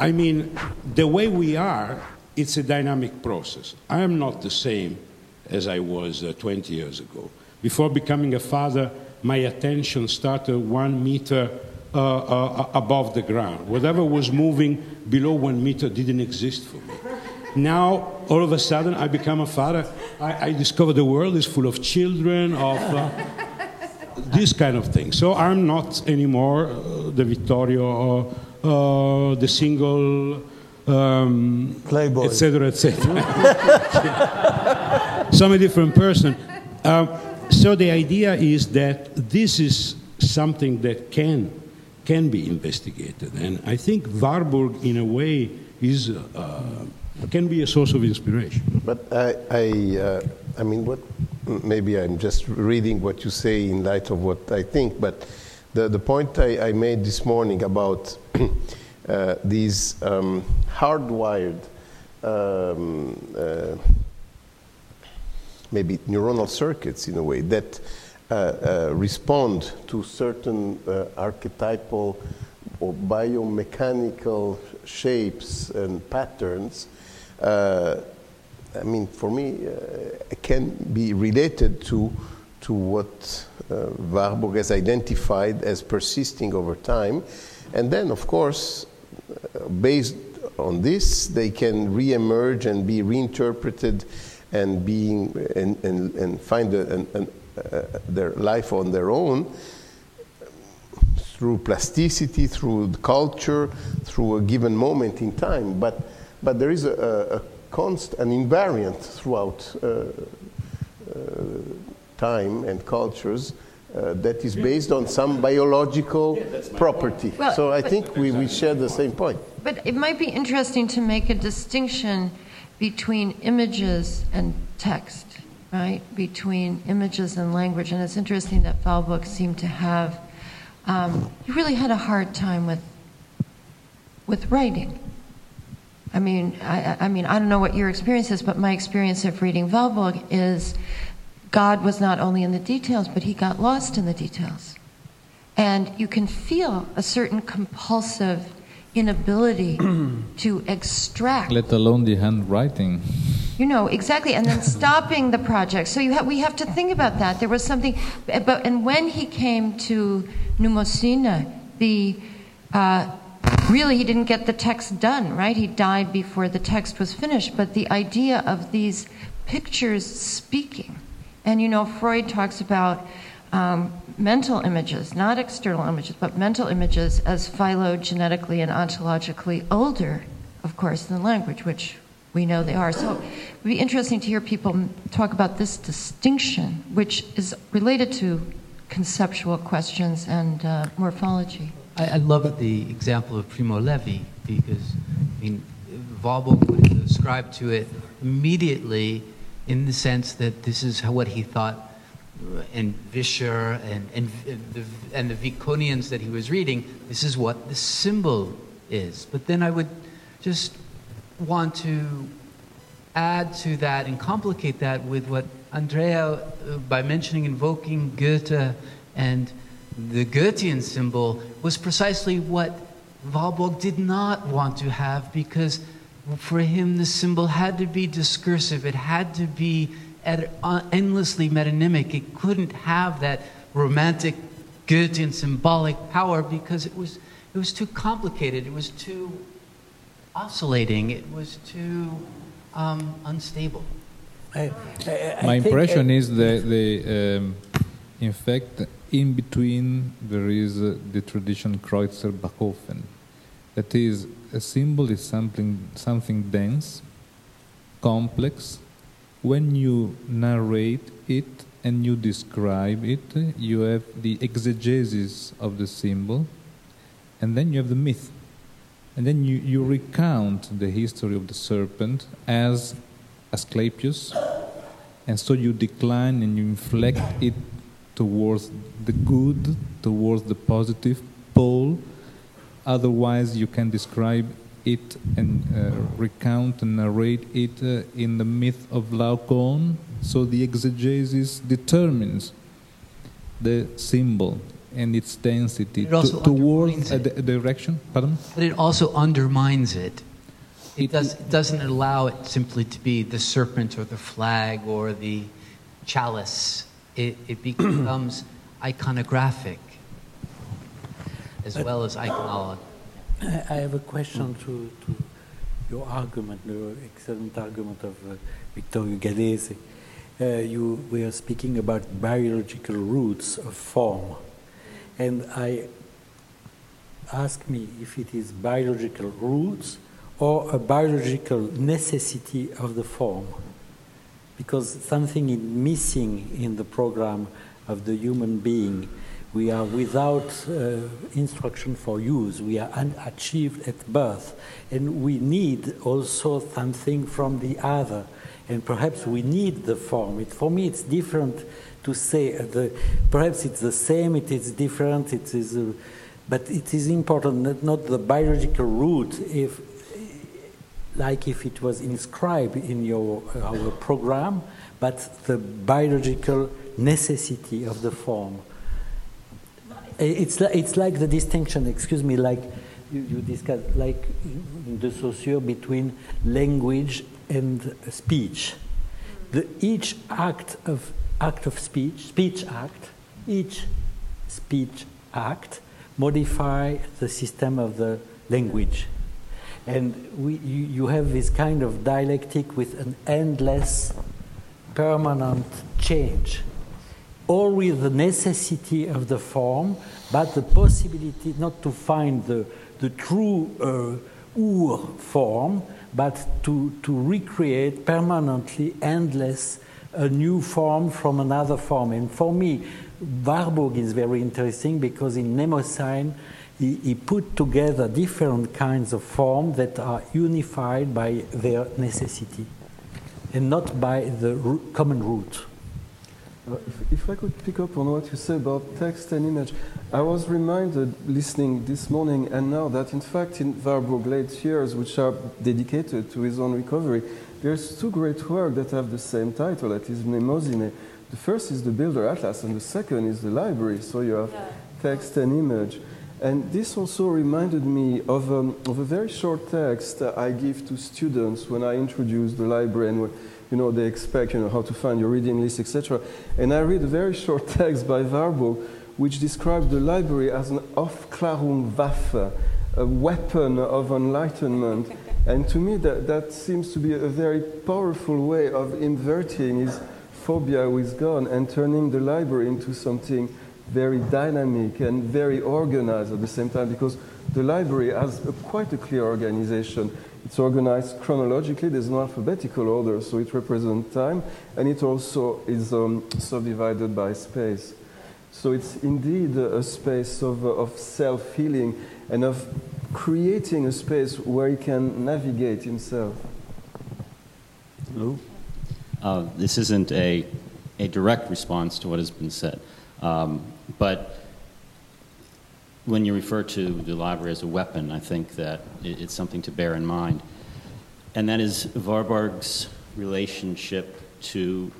I mean, the way we are, it's a dynamic process. I am not the same as I was uh, 20 years ago. Before becoming a father, my attention started one meter uh, uh, above the ground. Whatever was moving below one meter didn't exist for me. Now, all of a sudden, I become a father. I, I discover the world is full of children, of uh, this kind of thing. So I'm not anymore uh, the Vittorio uh, uh, the single, um, Playboy, etc., etc. so I'm a different person. So the idea is that this is something that can can be investigated. And I think Warburg, in a way, is, uh, can be a source of inspiration. But I, I, uh, I mean, what? Maybe I'm just reading what you say in light of what I think. But the the point I, I made this morning about [CLEARS THROAT] uh, these um, hardwired, um, uh, maybe neuronal circuits in a way that uh, uh, respond to certain uh, archetypal or biomechanical shapes and patterns. Uh, I mean, for me, uh, can be related to, to what uh, Warburg has identified as persisting over time. And then, of course, uh, based on this, they can re-emerge and be reinterpreted and, being, and, and, and find a, an, an, uh, their life on their own through plasticity, through culture, through a given moment in time. But, but there is a, a const, an invariant throughout uh, uh, time and cultures uh, that is based on some biological property. Well, so I think we, we share the same point. But it might be interesting to make a distinction between images and text, right? Between images and language. And it's interesting that Warburg seemed to have, um, he really had a hard time with, with writing. I mean, I, I mean, I don't know what your experience is, but my experience of reading Warburg is God was not only in the details, but he got lost in the details. And you can feel a certain compulsive inability [CLEARS THROAT] to extract Let alone the handwriting. you know exactly, and then [LAUGHS] stopping the project. So you have, we have to think about that. There was something, but and when he came to Mnemosyne, the uh, really he didn't get the text done. Right, he died before the text was finished. But the idea of these pictures speaking, and you know Freud talks about. Um, mental images, not external images, but mental images as phylogenetically and ontologically older, of course, than language, which we know they are. So it would be interesting to hear people talk about this distinction, which is related to conceptual questions and uh, morphology. I, I love the example of Primo Levi because, I mean, Warburg would ascribe to it immediately in the sense that this is what he thought, and Vischer and, and, the, and the Viconians that he was reading, this is what the symbol is. But then I would just want to add to that and complicate that with what Andrea, uh, by mentioning, invoking Goethe and the Goethean symbol, was precisely what Warburg did not want to have because for him the symbol had to be discursive, it had to be endlessly metonymic, it couldn't have that romantic Goethean symbolic power because it was, it was too complicated, it was too oscillating, it was too um, unstable. I, I, I My impression is that the, um, in fact, in between there is uh, the tradition Creuzer-Bachofen. That is, a symbol is something, something dense, complex. When you narrate it and you describe it, you have the exegesis of the symbol, and then you have the myth. And then you, you recount the history of the serpent as Asclepius, and so you decline and you inflect it towards the good, towards the positive pole. Otherwise, you can describe it and uh, recount and narrate it uh, in the myth of Laocoon. So the exegesis determines the symbol and its density to, towards a, direction. Pardon? But it also undermines it. It, It- does, it doesn't allow it simply to be the serpent or the flag or the chalice. It, it [CLEARS THROAT] becomes iconographic as well as iconological. I have a question to, to your argument, the excellent argument of uh, Vittorio Gallese. Uh, you we are speaking about biological roots of form, and I ask me if it is biological roots or a biological necessity of the form, because something is missing in the program of the human being We are without uh, instruction for use. We are unachieved at birth. And we need also something from the other. And perhaps we need the form. It, for me, it's different to say, uh, the, perhaps it's the same, it is different, it is, uh, but it is important that not the biological root, if, like if it was inscribed in your, our program, but the biological necessity of the form. Eh, it's, it's like the distinction, excuse me, like you, you discussed, like the Saussure between language and speech. The, each act of act of speech, speech act, each speech act modify the system of the language. And we, you, you have this kind of dialectic with an endless, permanent change with the necessity of the form, but the possibility not to find the, the true uh, ur form, but to, to recreate permanently, endless, a new form from another form. And for me, Warburg is very interesting because in Mnemosyne, he, he put together different kinds of form that are unified by their necessity and not by the common root. Uh, if, if, I could pick up on what you said about text and image, I was reminded listening this morning and now that in fact in Warburg late years, which are dedicated to his own recovery, there's two great works that have the same title, that is Mnemosyne. The first is the Bilderatlas and the second is the library, so you have text and image. And this also reminded me of, um, of a very short text I give to students when I introduce the library and when, you know, they expect, you know, how to find your reading list, etc. And I read a very short [LAUGHS] text by Warburg, which describes the library as an Aufklärungswaffe, a weapon of enlightenment. [LAUGHS] And to me, that, that seems to be a very powerful way of inverting his phobia with God and turning the library into something very dynamic and very organized at the same time because the library has a, quite a clear organization. It's organized chronologically, there's no alphabetical order, so it represents time, and it also is um, subdivided by space. So it's indeed a space of, of self healing and of creating a space where he can navigate himself. Hello? Uh, this isn't a, a direct response to what has been said, um, but when you refer to the library as a weapon, I think that it's something to bear in mind. And that is Warburg's relationship to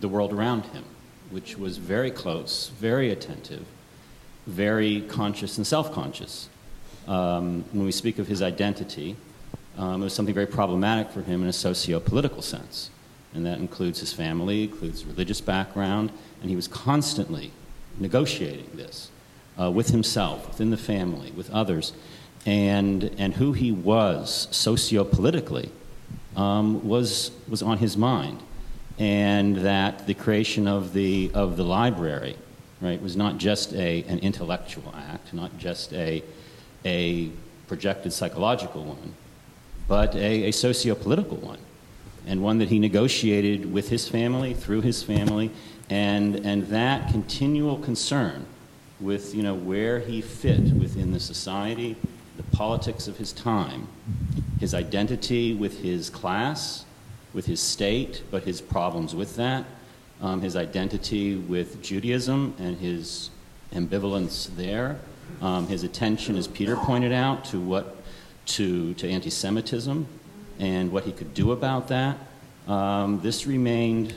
the world around him, which was very close, very attentive, very conscious and self conscious. Um, when we speak of his identity, um, it was something very problematic for him in a socio political sense. And that includes his family, includes religious background, and he was constantly negotiating this uh, with himself, within the family, with others, and, and who he was sociopolitically um, was, was on his mind. And that the creation of the, of the library right, was not just a, an intellectual act, not just a, a projected psychological one, but a, a socio-political one, and one that he negotiated with his family, through his family, and, and that continual concern with you know, where he fit within the society, the politics of his time, his identity with his class, with his state, but his problems with that, um, his identity with Judaism and his ambivalence there, um, his attention, as Peter pointed out, to what to, to anti-Semitism and what he could do about that. Um, this remained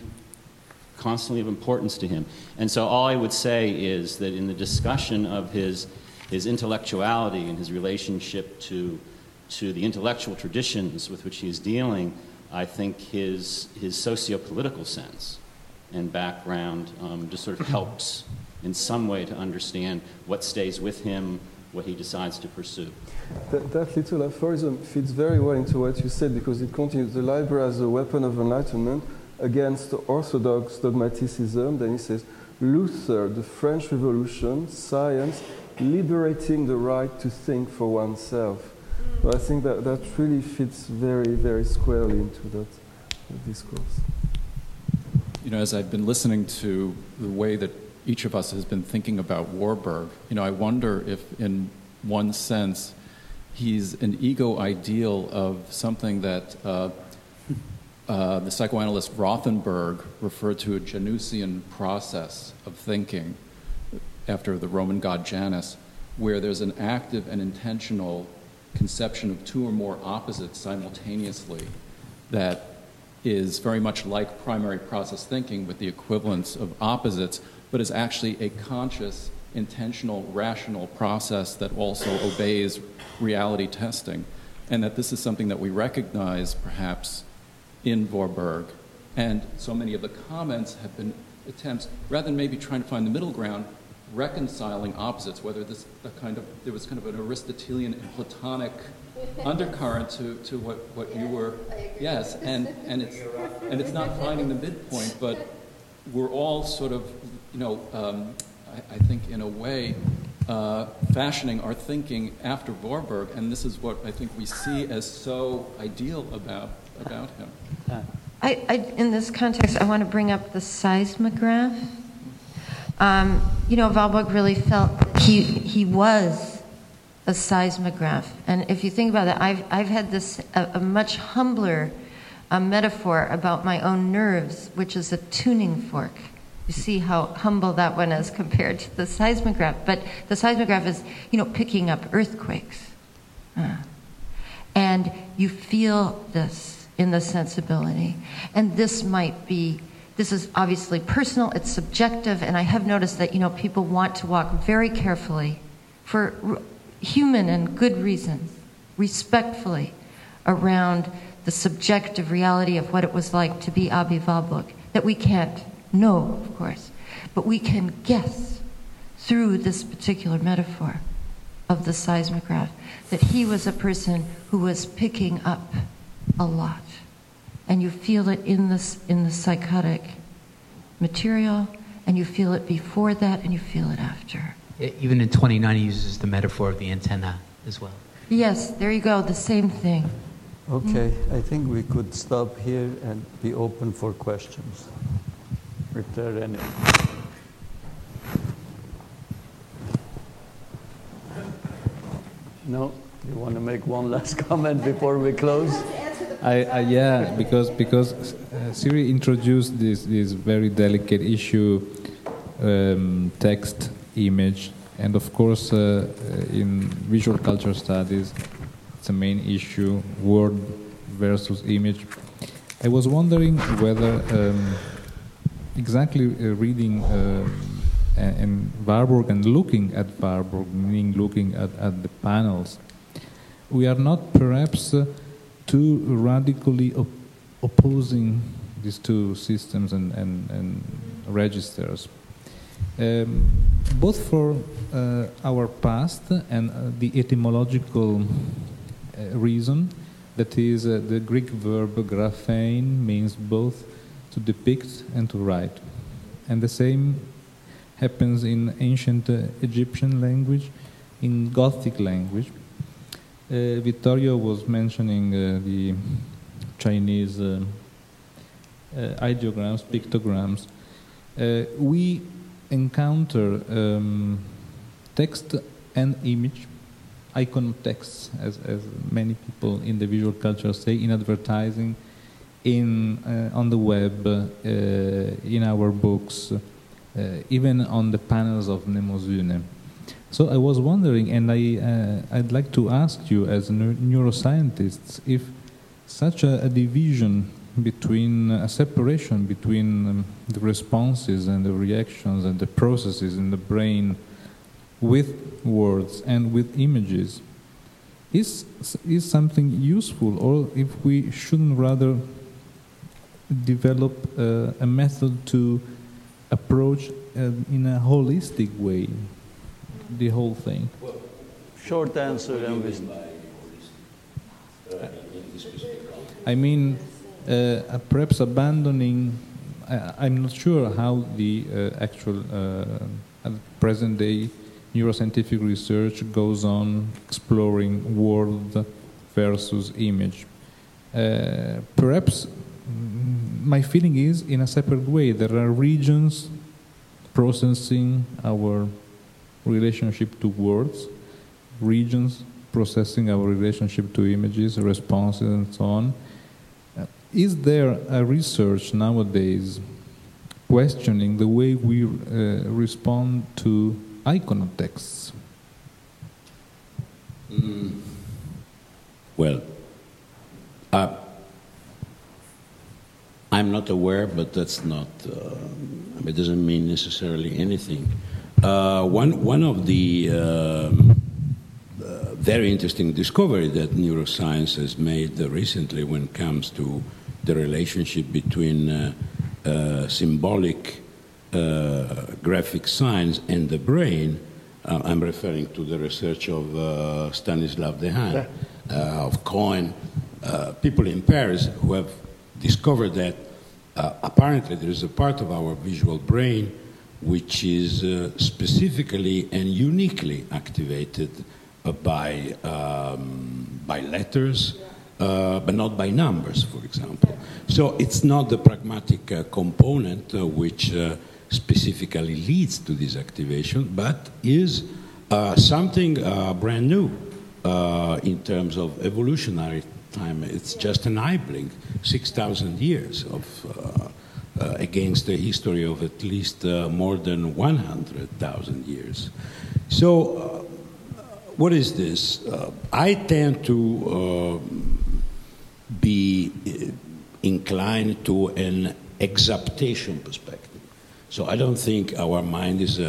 constantly of importance to him. And so all I would say is that in the discussion of his, his intellectuality and his relationship to, to the intellectual traditions with which he is dealing, I think his, his socio-political sense and background um, just sort of helps in some way to understand what stays with him, what he decides to pursue. That, that, little aphorism fits very well into what you said because it continues the library as a weapon of enlightenment against Orthodox dogmaticism. Then he says, Luther, the French Revolution, science, liberating the right to think for oneself. So I think that that really fits very, very squarely into that, that discourse. You know, as I've been listening to the way that each of us has been thinking about Warburg. You know, I wonder if, in one sense, he's an ego ideal of something that uh, uh, the psychoanalyst Rothenberg referred to a Janusian process of thinking after the Roman god Janus, where there's an active and intentional conception of two or more opposites simultaneously that is very much like primary process thinking with the equivalence of opposites, but is actually a conscious, intentional, rational process that also obeys reality testing. And that this is something that we recognize perhaps in Warburg. And so many of the comments have been attempts, rather than maybe trying to find the middle ground, reconciling opposites, whether this a kind of there was kind of an Aristotelian and Platonic [LAUGHS] undercurrent to, to what, what you were yes, and, and it's and it's not finding the midpoint, but we're all sort of you know um, I, I, think in a way uh, fashioning our thinking after Warburg, and this is what I think we see as so ideal about about him. I, I, in this context, I want to bring up the seismograph. Um, you know, Warburg really felt he, he was a seismograph. And if you think about it, I've, I've had this, a, a much humbler uh, metaphor about my own nerves, which is a tuning fork. You see how humble that one is [LAUGHS] compared to the seismograph. But the seismograph is, you know, picking up earthquakes. Uh, and you feel this in the sensibility. And this might be this is obviously personal, it's subjective, and I have noticed that, you know, people want to walk very carefully for human and good reasons, respectfully around the subjective reality of what it was like to be Aby Warburg, that we can't know, of course, but we can guess through this particular metaphor of the seismograph that he was a person who was picking up a lot. And you feel it in this in the psychotic material and you feel it before that and you feel it after. Even in 29 he uses the metaphor of the antenna as well. Yes there you go the same thing. Okay mm. i think we could stop here and be open for questions if there are any. No you want to make one last [LAUGHS] comment before we close I, I, yeah, because because uh, Siri introduced this this very delicate issue, um, text, image, and of course uh, uh, in visual culture studies, it's a main issue: word versus image. I was wondering whether um, exactly uh, reading uh, and Warburg and looking at Warburg, meaning looking at, at the panels, we are not perhaps uh, too radically op opposing these two systems and, and, and registers. Um, both for uh, our past and uh, the etymological uh, reason, that is, uh, the Greek verb graphein means both to depict and to write. And the same happens in ancient uh, Egyptian language, in Gothic language, Vittorio was mentioning uh, the Chinese uh, ideograms, pictograms. we encounter um, text and image, icon texts, as, as many people in the visual culture say, in advertising, in uh, on the web, uh, in our books, uh, even on the panels of Mnemosyne. So I was wondering, and I, uh, I'd like to ask you as neuroscientists, if such a, a division between a separation between um, the responses and the reactions and the processes in the brain with words and with images is is something useful or if we shouldn't rather develop uh, a method to approach uh, in a holistic way the whole thing? Well, Short answer, and we. I mean, uh, perhaps abandoning. I, am not sure how the uh, actual uh, present day neuroscientific research goes on exploring word versus image. Uh, perhaps mm, my feeling is in a separate way. There are regions processing our relationship to words, regions processing our relationship to images, responses, and so on. Uh, is there a research nowadays questioning the way we uh, respond to iconotexts? Mm. Well, uh, I'm not aware, but that's not, uh, it doesn't mean necessarily anything. Uh, one, one of the um, uh, very interesting discovery that neuroscience has made recently when it comes to the relationship between uh, uh, symbolic uh, graphic signs and the brain. I'm referring to the research of Stanislas Dehaene, of Cohen, people in Paris who have discovered that apparently there is a part of our visual brain which is uh, specifically and uniquely activated uh, by, um, by letters, uh, but not by numbers, for example. So it's not the pragmatic uh, component uh, which specifically leads to this activation, but is something brand new in terms of evolutionary time. It's just an eye blink, 6,000 years of uh, against a history of at least uh, more than 100,000 years. So, uh, what is this? Uh, I tend to uh, be inclined to an exaptation perspective. So, I don't think our mind is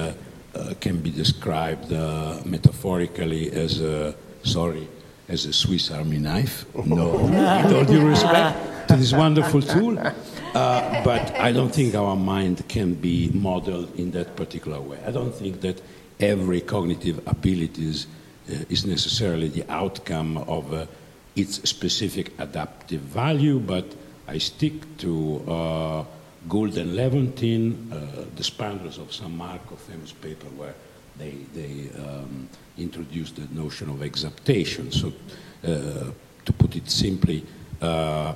can be described metaphorically as a sorry as a Swiss Army knife. No, [LAUGHS] with all due respect to this wonderful tool. Uh, but I don't think our mind can be modeled in that particular way. I don't think that every cognitive abilities uh, is necessarily the outcome of uh, its specific adaptive value, but I stick to uh, Gould and Lewontin, uh, the Spandrels of San Marco, famous paper where they, they um, introduced the notion of exaptation. So, uh, to put it simply, uh,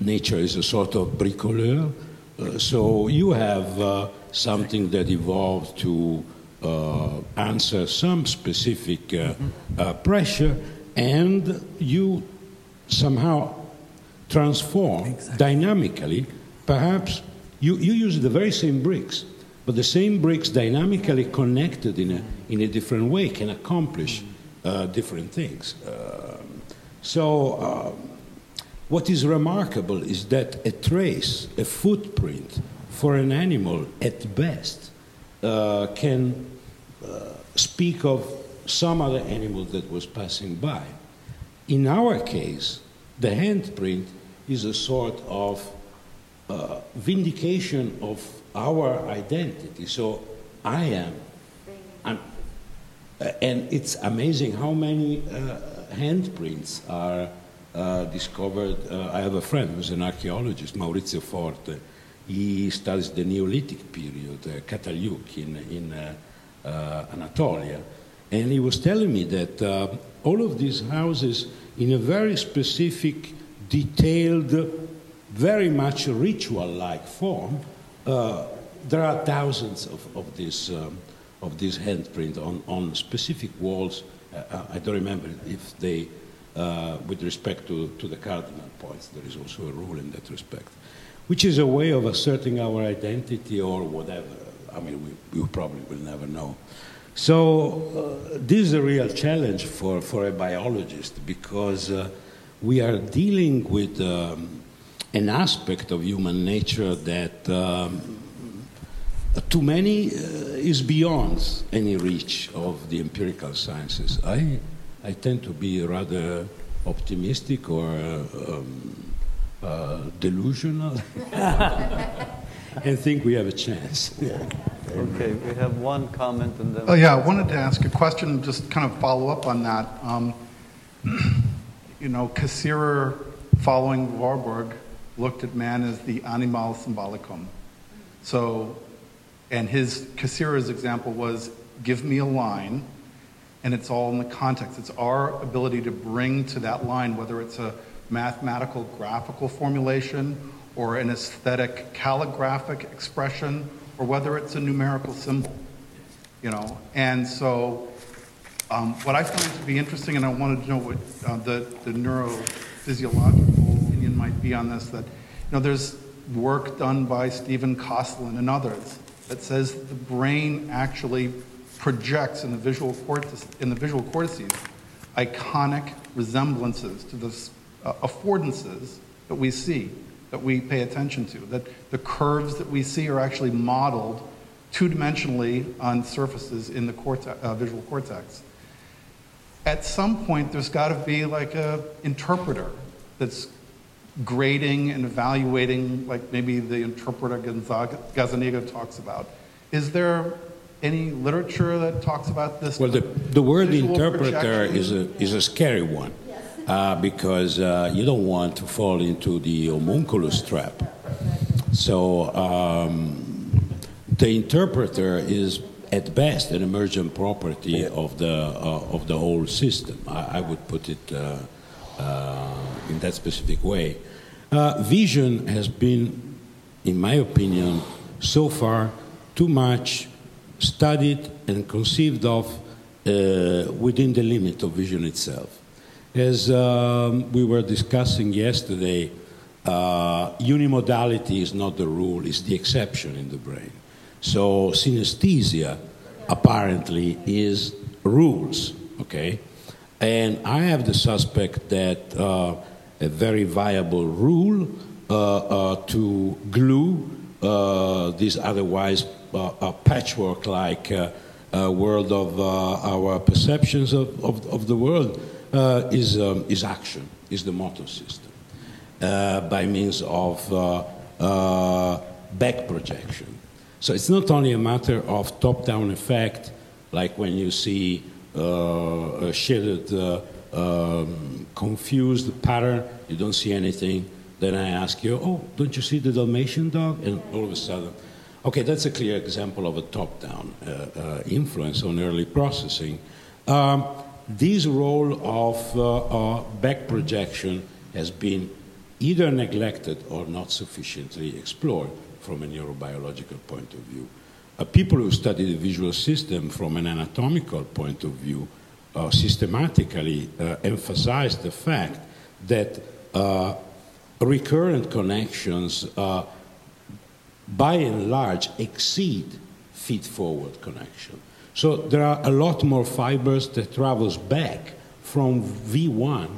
nature is a sort of bricoleur. Uh, so you have uh, something that evolved to answer some specific pressure, and you somehow transform exactly. dynamically. Perhaps you, you use the very same bricks, but the same bricks dynamically connected in a, in a different way can accomplish uh, different things. Uh, so, uh, what is remarkable is that a trace, a footprint for an animal at best uh, can uh, speak of some other animal that was passing by. In our case, the handprint is a sort of uh, vindication of our identity. So I am. I'm, and it's amazing how many uh, handprints are uh, discovered. Uh, I have a friend who's an archaeologist, Maurizio Forte. He studies the Neolithic period, uh, in, in uh, uh, Anatolia. And he was telling me that all of these houses, in a very specific, detailed, very much ritual like form, there are thousands of, of these. Um, of this handprint on, on specific walls. I don't remember if they uh, with respect to, to the cardinal points. There is also a rule in that respect, which is a way of asserting our identity or whatever. I mean, we, we probably will never know. So, uh, this is a real challenge for, for a biologist because uh, we are dealing with um, an aspect of human nature that um, to many uh, is beyond any reach of the empirical sciences. I I tend to be rather optimistic or um, uh, delusional [LAUGHS] and think we have a chance. [LAUGHS] Okay, we have one comment and then. Oh, yeah, I wanted to ask a question, just kind of follow up on that. Um, [CLEARS THROAT] you know, Cassirer, following Warburg, looked at man as the animal symbolicum. So, and his Cassirer's example was give me a line and it's all in the context. It's our ability to bring to that line, whether it's a mathematical graphical formulation or an aesthetic calligraphic expression or whether it's a numerical symbol. You know, and so um, what I find to be interesting, and I wanted to know what uh, the, the neurophysiological opinion might be on this, that you know, there's work done by Stephen Kosslyn and others that says the brain actually projects in the visual cortex, in the visual cortices iconic resemblances to the uh, affordances that we see, that we pay attention to, that the curves that we see are actually modeled two-dimensionally on surfaces in the uh, visual cortex. At some point, there's got to be like a interpreter that's grading and evaluating, like maybe the interpreter Gazzaniga talks about. Is there any literature that talks about this? Well, the, the word interpreter is a, is a scary one uh, because uh, you don't want to fall into the homunculus trap. So um, the interpreter is at best an emergent property of the uh, of the whole system. I, I would put it uh, uh, in that specific way. Uh, vision has been, in my opinion, so far too much studied and conceived of uh, within the limit of vision itself. As um, we were discussing yesterday, uh, unimodality is not the rule, it's the exception in the brain. So synesthesia apparently is rules, okay? And I have the suspect that uh, a very viable rule uh, uh to glue uh, this otherwise uh, patchwork like world of our perceptions of, of, of the world is, um, is action, is the motor system. by means of back projection. So it's not only a matter of top down effect, like when you see uh, a shaded, uh, um, confused pattern, you don't see anything. Then I ask you, oh, don't you see the Dalmatian dog? And all of a sudden, okay, that's a clear example of a top down uh, uh, influence on early processing. Um, this role of uh, uh, back projection has been either neglected or not sufficiently explored from a neurobiological point of view. Uh, people who study the visual system from an anatomical point of view uh, systematically emphasize the fact that recurrent connections by and large exceed feed-forward connection. So there are a lot more fibers that travels back from V1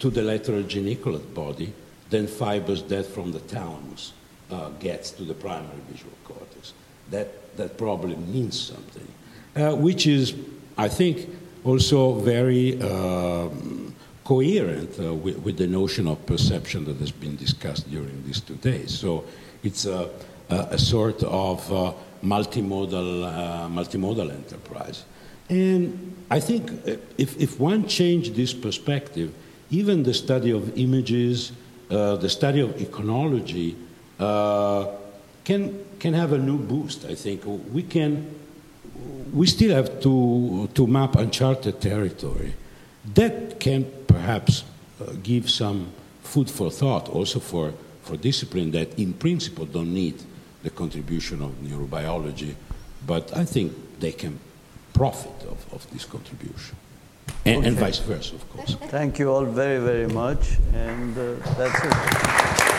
to the lateral geniculate body than fibers that from the thalamus uh, gets to the primary visual cortex. That, that probably means something, uh, which is, I think, also very um, coherent uh, with, with, the notion of perception that has been discussed during these two days. So it's a, a, sort of uh, multimodal, uh, multimodal enterprise. And I think uh, if, if one changed this perspective, even the study of images, uh, the study of iconology, uh, can, can have a new boost, I think. We can, we still have to, to map uncharted territory. That can perhaps uh, give some food for thought also for, for discipline that in principle don't need the contribution of neurobiology, but I think they can profit of, of this contribution. And, okay. and, vice versa, of course. Thank you all very, very much, and uh, that's it.